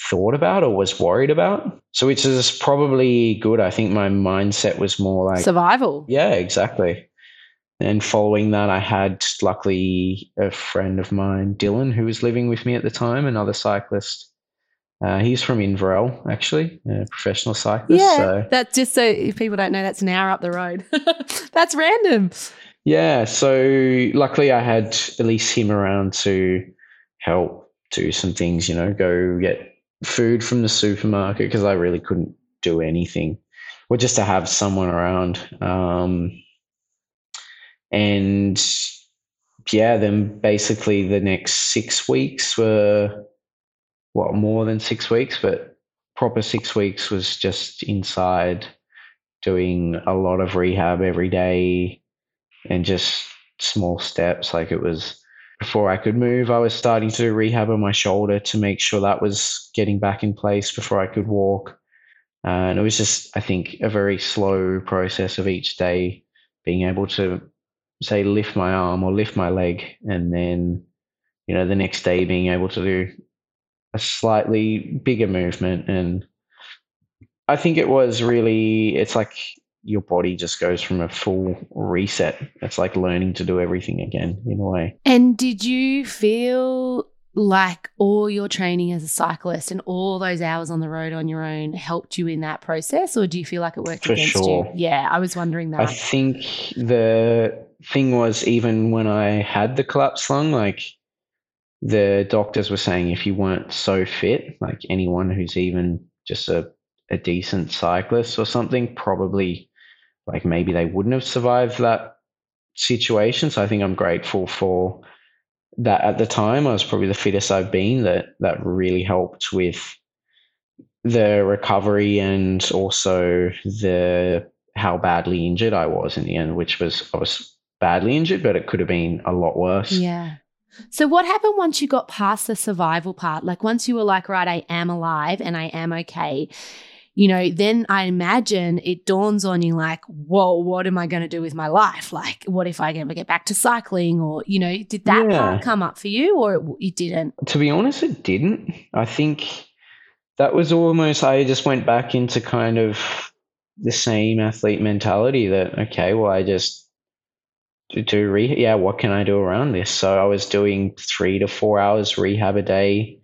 B: thought about or was worried about. So, which is probably good. I think my mindset was more like,
A: survival.
B: yeah, exactly. And following that, I had luckily a friend of mine, Dylan, who was living with me at the time, another cyclist. Uh, he's from Inverell, actually, a professional cyclist.
A: Yeah,
B: So
A: that's just so if people don't know, that's an hour up the road. that's random.
B: yeah, so luckily I had at least him around to help do some things. You know, go get food from the supermarket because I really couldn't do anything, or just to have someone around. Um, and yeah, then basically the next six weeks were what more than six weeks, but proper six weeks was just inside doing a lot of rehab every day and just small steps. Like it was before I could move, I was starting to do rehab on my shoulder to make sure that was getting back in place before I could walk. Uh, and it was just, I think, a very slow process of each day being able to say lift my arm or lift my leg and then you know the next day being able to do a slightly bigger movement and i think it was really it's like your body just goes from a full reset it's like learning to do everything again in a way
A: And did you feel like all your training as a cyclist and all those hours on the road on your own helped you in that process, or do you feel like it worked
B: For
A: against
B: sure.
A: you? Yeah, I was wondering that.
B: i think the thing was even when i had the collapse lung like the doctors were saying if you weren't so fit like anyone who's even just a, a decent cyclist or something probably like maybe they wouldn't have survived that situation so i think i'm grateful for that at the time i was probably the fittest i've been that that really helped with the recovery and also the how badly injured i was in the end which was i was badly injured but it could have been a lot worse
A: Yeah. So what happened once you got past the survival part? Like once you were like, right, I am alive and I am okay. You know, then I imagine it dawns on you like, whoa, what am I going to do with my life? Like, what if I ever get back to cycling? Or, you know, did that
B: Yeah.
A: part come up for you or it, it didn't?
B: To be honest, it didn't. I think that was almost, I just went back into kind of the same athlete mentality that, okay, well, I just do, do re- yeah, what can I do around this? So I was doing three to four hours rehab a day,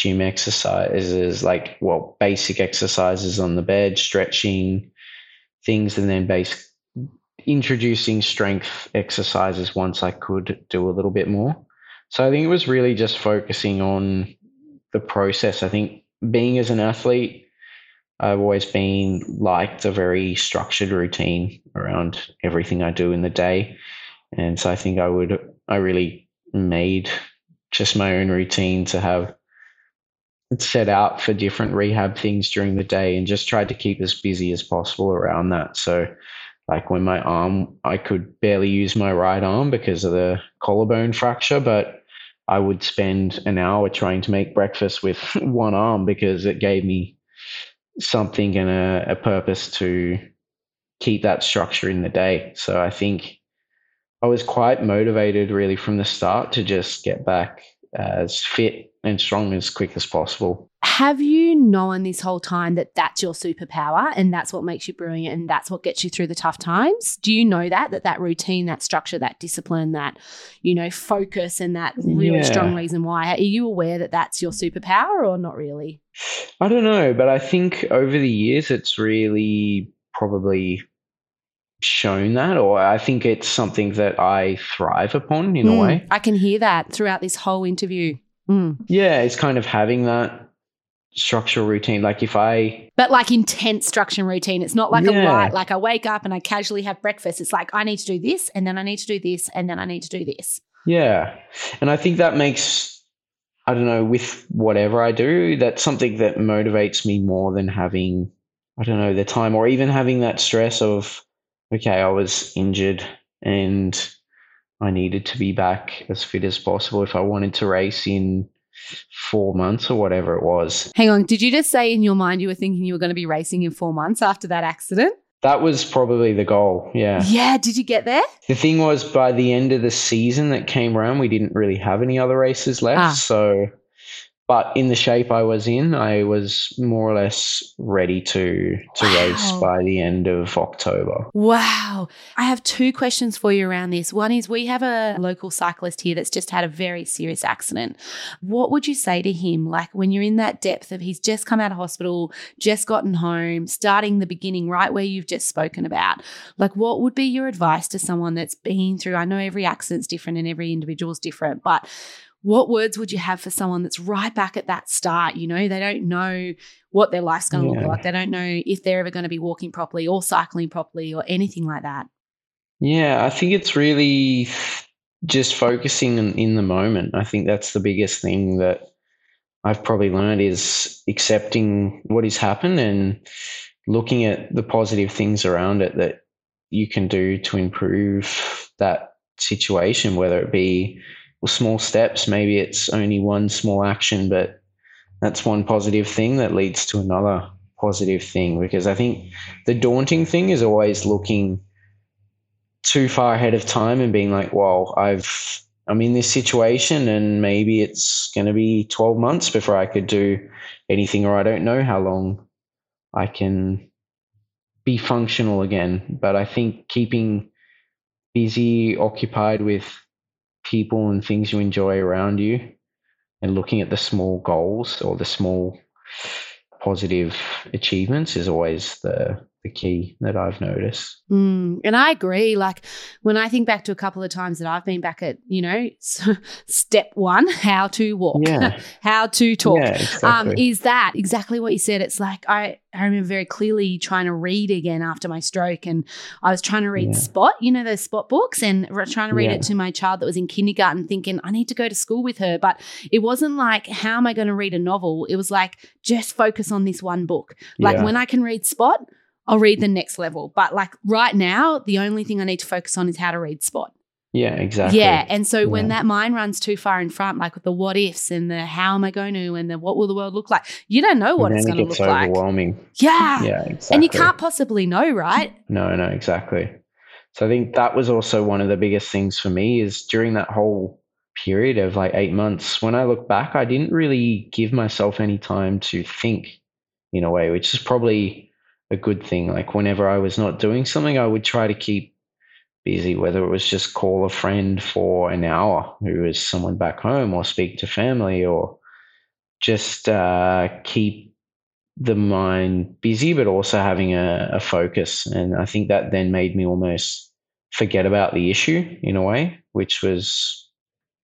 B: gym exercises, like, well, basic exercises on the bed, stretching things, and then basic introducing strength exercises once I could do a little bit more. So I think it was really just focusing on the process. I think being as an athlete, I've always been liked a very structured routine around everything I do in the day. And so I think I would, I really made just my own routine to have set out for different rehab things during the day and just tried to keep as busy as possible around that. So, like when my arm, I could barely use my right arm because of the collarbone fracture, but I would spend an hour trying to make breakfast with one arm because it gave me something and a, a purpose to keep that structure in the day. So I think I was quite motivated really from the start to just get back as fit and strong as quick as possible.
A: Have you known this whole time that that's your superpower and that's what makes you brilliant and that's what gets you through the tough times? Do you know that that that routine, that structure, that discipline, that you know focus and that really
B: Yeah.
A: strong reason why? Are you aware that that's your superpower or not really?
B: I don't know, but I think over the years it's really probably shown that, or I think it's something that I thrive upon in a
A: Mm,
B: way.
A: I can hear that throughout this whole interview. Mm.
B: Yeah, it's kind of having that structural routine. Like if I,
A: But like intense structure and routine. It's not like a light, like I wake up and I casually have breakfast. It's like I need to do this and then I need to do this and then I need to do this.
B: yeah, and I think that makes, I don't know, with whatever I do, that's something that motivates me more than having, I don't know, the time or even having that stress of, okay, I was injured and I needed to be back as fit as possible if I wanted to race in four months or whatever it was.
A: Hang on, did you just say in your mind you were thinking you were going to be racing in four months after that accident?
B: That was probably the goal, yeah.
A: Yeah, did you get there?
B: The thing was, by the end of the season that came around, we didn't really have any other races left.
A: Ah.
B: So but in the shape I was in, I was more or less ready to to
A: Wow.
B: race by the end of October.
A: Wow. I have two questions for you around this. One is we have a local cyclist here that's just had a very serious accident. What would you say to him? Like when you're in that depth of he's just come out of hospital, just gotten home, starting the beginning right where you've just spoken about. Like what would be your advice to someone that's been through? I know every accident's different and every individual's different, but what words would you have for someone that's right back at that start? You know, they don't know what their life's going to
B: Yeah.
A: look like. They don't know if they're ever going to be walking properly or cycling properly or anything like that.
B: Yeah, I think it's really just focusing in, in the moment. I think that's the biggest thing that I've probably learned is accepting what has happened and looking at the positive things around it that you can do to improve that situation, whether it be well, small steps, maybe it's only one small action, but that's one positive thing that leads to another positive thing. Because I think the daunting thing is always looking too far ahead of time and being like, well, I've I'm in this situation and maybe it's going to be 12 months before I could do anything or I don't know how long I can be functional again. But I think keeping busy, occupied with people and things you enjoy around you and looking at the small goals or the small positive achievements is always the the key that I've noticed.
A: Mm, and I agree. Like when I think back to a couple of times that I've been back at, you know, step one, how to walk,
B: Yeah.
A: how to talk.
B: Yeah,
A: Um, is that exactly what you said? It's like I, I remember very clearly trying to read again after my stroke, and I was trying to read
B: Yeah.
A: Spot, you know, those Spot books, and trying to read it to my child that was in kindergarten, thinking I need to go to school with her. But it wasn't like, how am I going to read a novel? It was like, just focus on this one book. Like when I can read Spot, I'll read the next level. But like right now, the only thing I need to focus on is how to read Spot.
B: yeah, exactly.
A: Yeah. And so when that mind runs too far in front, like with the what ifs and the how am I going to and the what will the world look like, you don't know what it's going
B: it
A: to look like.
B: overwhelming.
A: Yeah.
B: Yeah, exactly.
A: And you can't possibly know, right?
B: No, no, exactly. So I think that was also one of the biggest things for me is during that whole period of like eight months, when I look back, I didn't really give myself any time to think in a way, which is probably a good thing. Like whenever I was not doing something, I would try to keep busy, whether it was just call a friend for an hour who is someone back home or speak to family or just uh, keep the mind busy, but also having a, a focus. And I think that then made me almost forget about the issue in a way, which was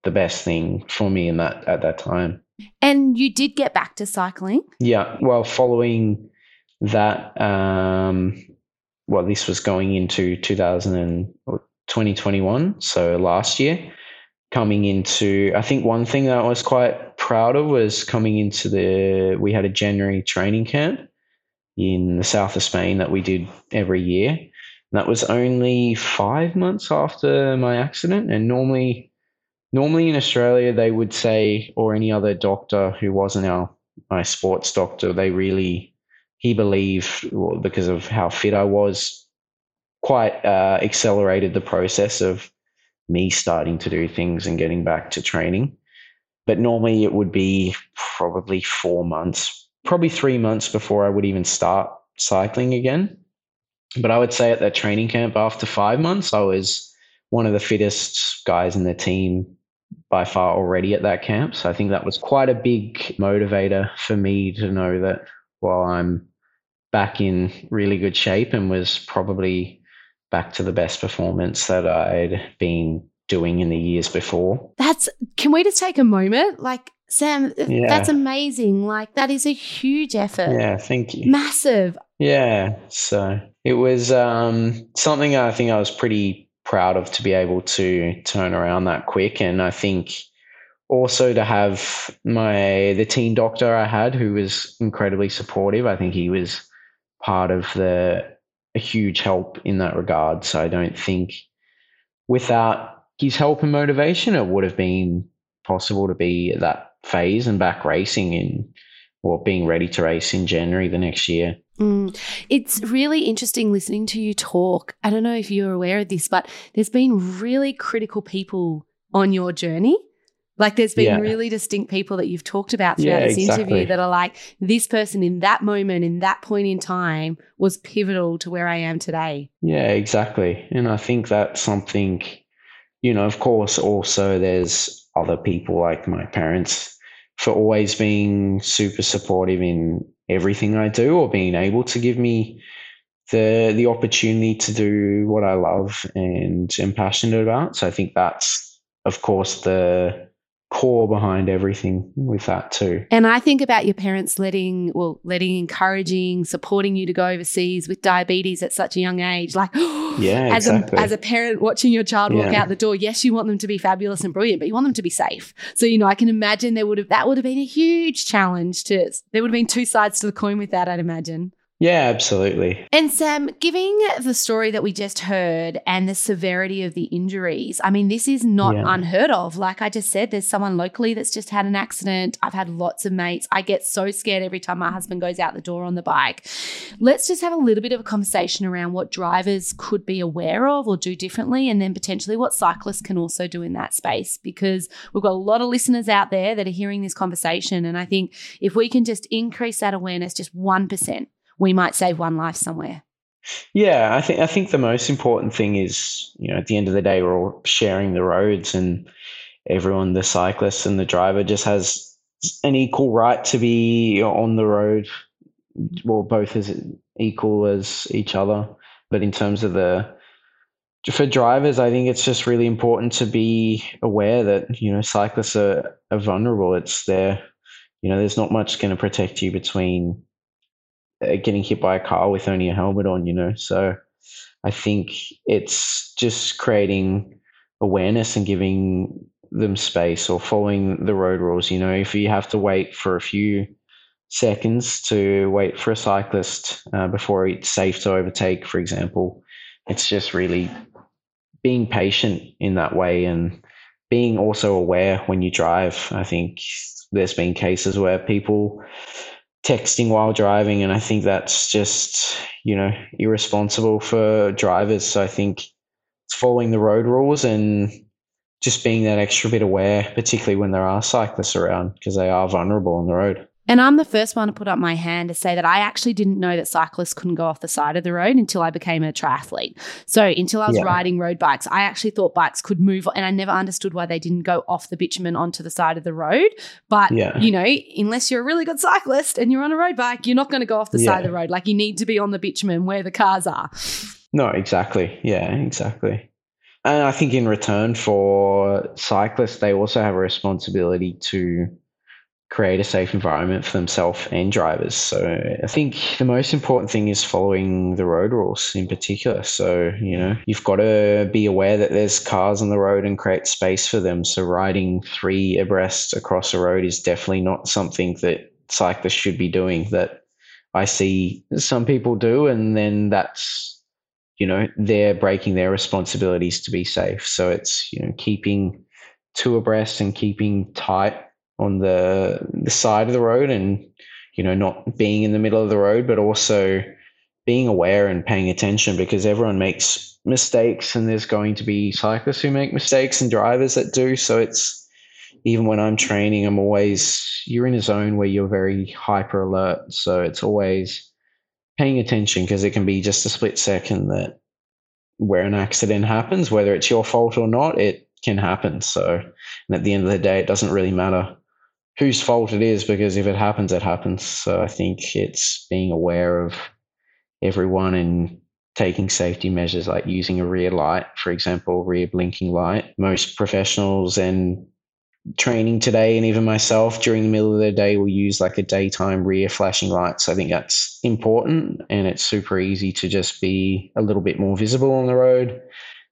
B: the best thing for me in that at that time.
A: And you did get back to cycling.
B: Yeah. Well, following that, um, well, this was going into 2000 and, or 2021, so last year. Coming into, I think one thing that I was quite proud of was coming into the, we had a January training camp in the south of Spain that we did every year. And that was only five months after my accident. And normally, normally in Australia, they would say, or any other doctor who wasn't our my sports doctor, they really he believed because of how fit I was, quite uh, accelerated the process of me starting to do things and getting back to training. But normally it would be probably four months, probably three months before I would even start cycling again. But I would say at that training camp, after five months, I was one of the fittest guys in the team by far already at that camp. So I think that was quite a big motivator for me to know that while I'm back in really good shape and was probably back to the best performance that I'd been doing in the years before.
A: That's, can we just take a moment? Like, Sam,
B: Yeah.
A: that's amazing. Like, that is a huge effort.
B: Yeah, thank you.
A: Massive.
B: Yeah, so it was um, something I think I was pretty proud of to be able to turn around that quick, and I think also to have my the team doctor I had who was incredibly supportive. I think he was part of the a huge help in that regard. So I don't think without his help and motivation, it would have been possible to be at that phase and back racing in or being ready to race in January the next year.
A: Mm. It's really interesting listening to you talk. I don't know if you're aware of this, but there's been really critical people on your journey. Like there's been yeah. really distinct people that you've talked about throughout yeah, this exactly. interview that are like, this person in that moment, in that point in time, was pivotal to where I am today.
B: Yeah, exactly. And I think that's something, you know, of course, also there's other people like my parents for always being super supportive in everything I do or being able to give me the the opportunity to do what I love and am passionate about. So I think that's of course the core behind everything with that too.
A: And I think about your parents letting, well, letting, encouraging, supporting you to go overseas with diabetes at such a young age. Like,
B: yeah,
A: as
B: exactly.
A: a as a parent watching your child walk yeah. out the door, yes, you want them to be fabulous and brilliant, but you want them to be safe. So you know, I can imagine there would have that would have been a huge challenge to. There would have been two sides to the coin with that. I'd imagine.
B: Yeah, absolutely.
A: And Sam, giving the story that we just heard and the severity of the injuries, I mean, this is not yeah. unheard of. Like I just said, there's someone locally that's just had an accident. I've had lots of mates. I get so scared every time my husband goes out the door on the bike. Let's just have a little bit of a conversation around what drivers could be aware of or do differently, and then potentially what cyclists can also do in that space, because we've got a lot of listeners out there that are hearing this conversation. And I think if we can just increase that awareness just 1%, we might save one life somewhere.
B: Yeah, I think I think the most important thing is, you know, at the end of the day, we're all sharing the roads, and everyone, the cyclist and the driver, just has an equal right to be on the road. Well, both as equal as each other. But in terms of the for drivers, I think it's just really important to be aware that you know cyclists are, are vulnerable. It's there, you know, there's not much going to protect you between getting hit by a car with only a helmet on, you know. So I think it's just creating awareness and giving them space or following the road rules. You know, if you have to wait for a few seconds to wait for a cyclist uh, before it's safe to overtake, for example, it's just really being patient in that way and being also aware when you drive. I think there's been cases where people texting while driving, and I think that's just you know irresponsible for drivers. So I think it's following the road rules and just being that extra bit aware, particularly when there are cyclists around, because they are vulnerable on the road.
A: And I'm the first one to put up my hand to say that I actually didn't know that cyclists couldn't go off the side of the road until I became a triathlete. So until I was yeah. riding road bikes, I actually thought bikes could move, and I never understood why they didn't go off the bitumen onto the side of the road. But yeah. you know, unless you're a really good cyclist and you're on a road bike, you're not going to go off the yeah. side of the road. Like you need to be on the bitumen where the cars are.
B: No, exactly. Yeah, exactly. And I think in return for cyclists, they also have a responsibility to create a safe environment for themselves and drivers. So I think the most important thing is following the road rules in particular. So, you know, you've got to be aware that there's cars on the road and create space for them. So riding three abreast across a road is definitely not something that cyclists should be doing that I see some people do and then that's you know they're breaking their responsibilities to be safe so it's you know keeping two abreast and keeping tight on the the side of the road and you know not being in the middle of the road but also being aware and paying attention because everyone makes mistakes and there's going to be cyclists who make mistakes and drivers that do. So it's even when I'm training I'm always you're in a zone where you're very hyper alert. So it's always paying attention because it can be just a split second that where an accident happens whether it's your fault or not it can happen. So and at the end of the day it doesn't really matter whose fault it is because if it happens, it happens. So I think it's being aware of everyone and taking safety measures like using a rear light, for example, rear blinking light. Most professionals and training today, and even myself during the middle of the day, will use like a daytime rear flashing light. So I think that's important and it's super easy to just be a little bit more visible on the road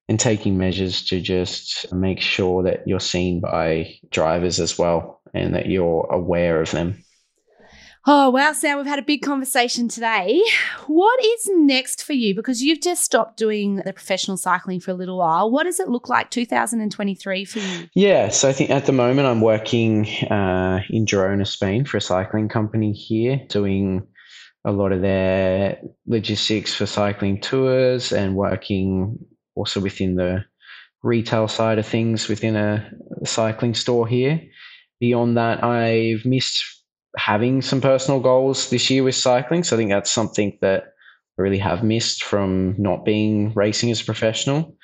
B: and taking measures to just make sure that you're seen by drivers as well and that you're aware of them.
A: Oh, wow, Sam, we've had a big conversation today. What is next for you? Because you've just stopped doing the professional cycling for a little while. What does it look like 2023 for you?
B: Yeah, so I think at the moment I'm working uh, in Girona, Spain for a cycling company here, doing a lot of their logistics for cycling tours and working also within the retail side of things within a cycling store here. Beyond that, I've missed having some personal goals this year with cycling. So I think that's something that I really have missed from not being racing as a professional.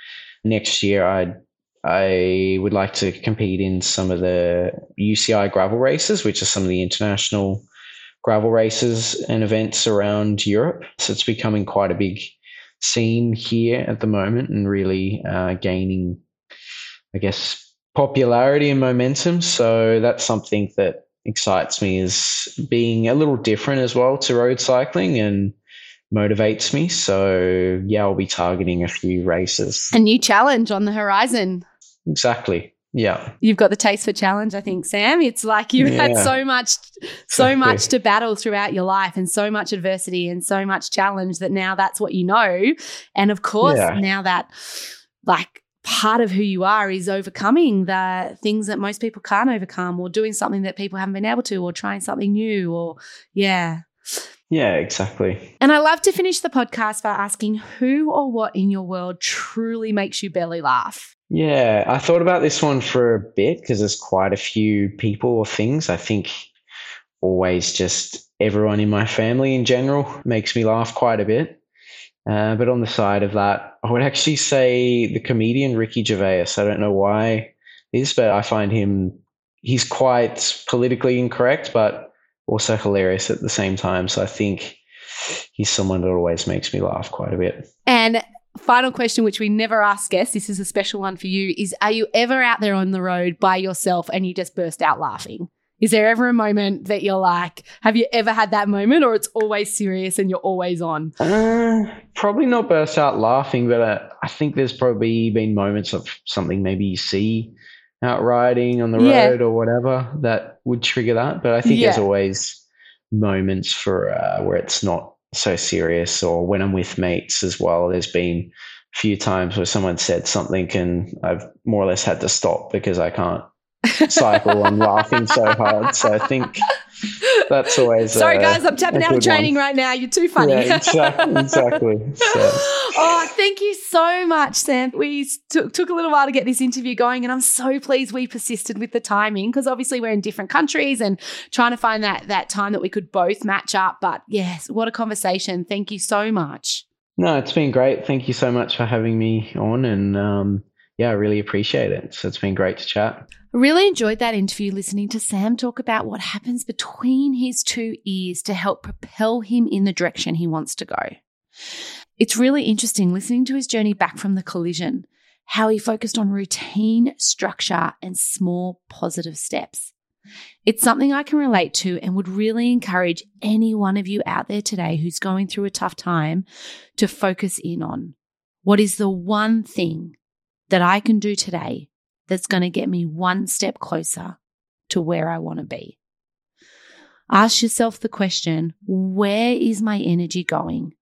B: Next year, I I would like to compete in some of the UCI gravel races, which are some of the international gravel races and events around Europe. So it's becoming quite a big scene here at the moment and really uh, gaining, I guess, popularity and momentum. So that's something that excites me is being a little different as well to road cycling and motivates me. So yeah, I'll be targeting a few races.
A: A new challenge on the horizon.
B: Exactly. Yeah.
A: You've got the taste for challenge, I think, Sam. It's like you've yeah. had so much so exactly. much to battle throughout your life and so much adversity and so much challenge that now that's what you know. And of course, yeah. now that like part of who you are is overcoming the things that most people can't overcome or doing something that people haven't been able to or trying something new or yeah.
B: Yeah exactly.
A: And i love to finish the podcast by asking who or what in your world truly makes you belly laugh.
B: Yeah i thought about this one for a bit because there's quite a few people or things. I think always just everyone in my family in general makes me laugh quite a bit uh, but on the side of that, I would actually say the comedian Ricky Gervais. I don't know why this, but I find him he's quite politically incorrect, but also hilarious at the same time. So I think he's someone that always makes me laugh quite a bit.
A: And final question, which we never ask guests, this is a special one for you, is are you ever out there on the road by yourself and you just burst out laughing? Is there ever a moment that you're like, have you ever had that moment, or it's always serious and you're always on?
B: Uh, probably not burst out laughing, but uh, I think there's probably been moments of something maybe you see out riding on the yeah. road or whatever that would trigger that. But I think yeah. there's always moments for uh, where it's not so serious, or when I'm with mates as well. There's been a few times where someone said something and I've more or less had to stop because I can't cycle I'm laughing so hard. So I think that's always.
A: Sorry, uh, guys, I'm tapping out of training one. right now. You're too funny.
B: Yeah, exactly. exactly. So.
A: Oh, thank you so much, Sam. We took, took a little while to get this interview going, and I'm so pleased we persisted with the timing because obviously we're in different countries and trying to find that that time that we could both match up. But yes, what a conversation. Thank you so much.
B: No, it's been great. Thank you so much for having me on, and um, yeah, I really appreciate it. So it's been great to chat.
A: Really enjoyed that interview listening to Sam talk about what happens between his two ears to help propel him in the direction he wants to go. It's really interesting listening to his journey back from the collision, how he focused on routine, structure, and small positive steps. It's something I can relate to and would really encourage any one of you out there today who's going through a tough time to focus in on. What is the one thing that I can do today that's going to get me one step closer to where I want to be. Ask yourself the question where is my energy going?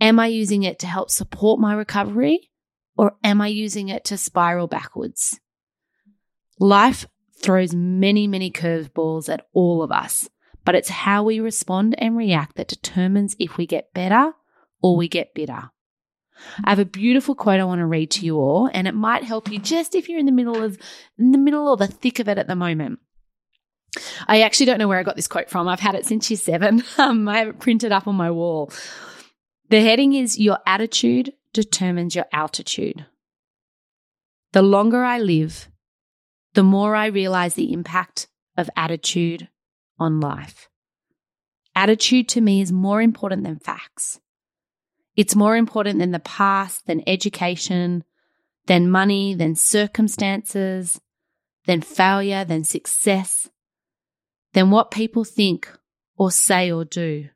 A: Am I using it to help support my recovery or am I using it to spiral backwards? Life throws many, many curveballs at all of us, but it's how we respond and react that determines if we get better or we get bitter. I have a beautiful quote I want to read to you all, and it might help you just if you're in the middle of in the middle or the thick of it at the moment. I actually don't know where I got this quote from. I've had it since year seven. Um, I have it printed up on my wall. The heading is Your attitude determines your altitude. The longer I live, the more I realize the impact of attitude on life. Attitude to me is more important than facts. It's more important than the past, than education, than money, than circumstances, than failure, than success, than what people think or say or do.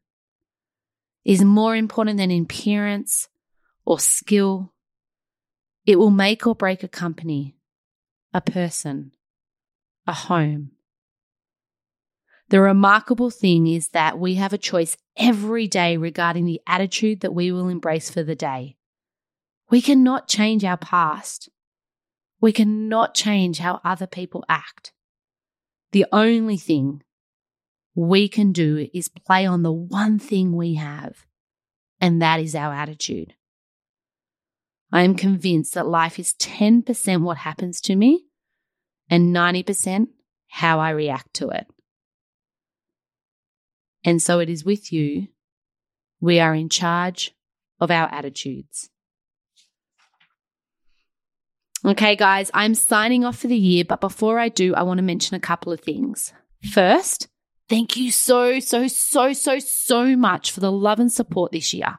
A: Is more important than appearance or skill. It will make or break a company, a person, a home. The remarkable thing is that we have a choice every day regarding the attitude that we will embrace for the day. We cannot change our past. We cannot change how other people act. The only thing we can do is play on the one thing we have, and that is our attitude. I am convinced that life is 10% what happens to me and 90% how I react to it. And so it is with you. We are in charge of our attitudes. Okay, guys, I'm signing off for the year, but before I do, I want to mention a couple of things. First, thank you so, so, so, so, so much for the love and support this year.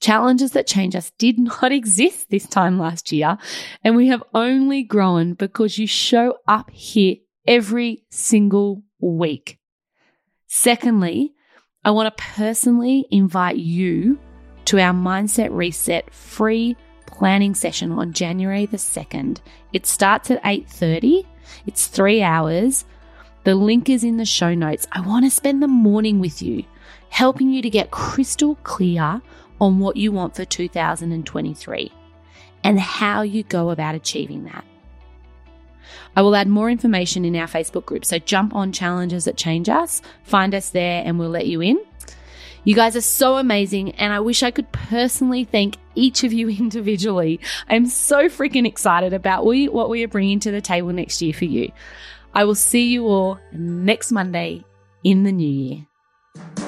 A: Challenges that change us did not exist this time last year, and we have only grown because you show up here every single week. Secondly, I want to personally invite you to our Mindset Reset free planning session on January the 2nd. It starts at 8:30. It's 3 hours. The link is in the show notes. I want to spend the morning with you, helping you to get crystal clear on what you want for 2023 and how you go about achieving that. I will add more information in our Facebook group, so jump on Challenges that Change Us, find us there, and we'll let you in. You guys are so amazing, and I wish I could personally thank each of you individually. I'm so freaking excited about we, what we are bringing to the table next year for you. I will see you all next Monday in the new year.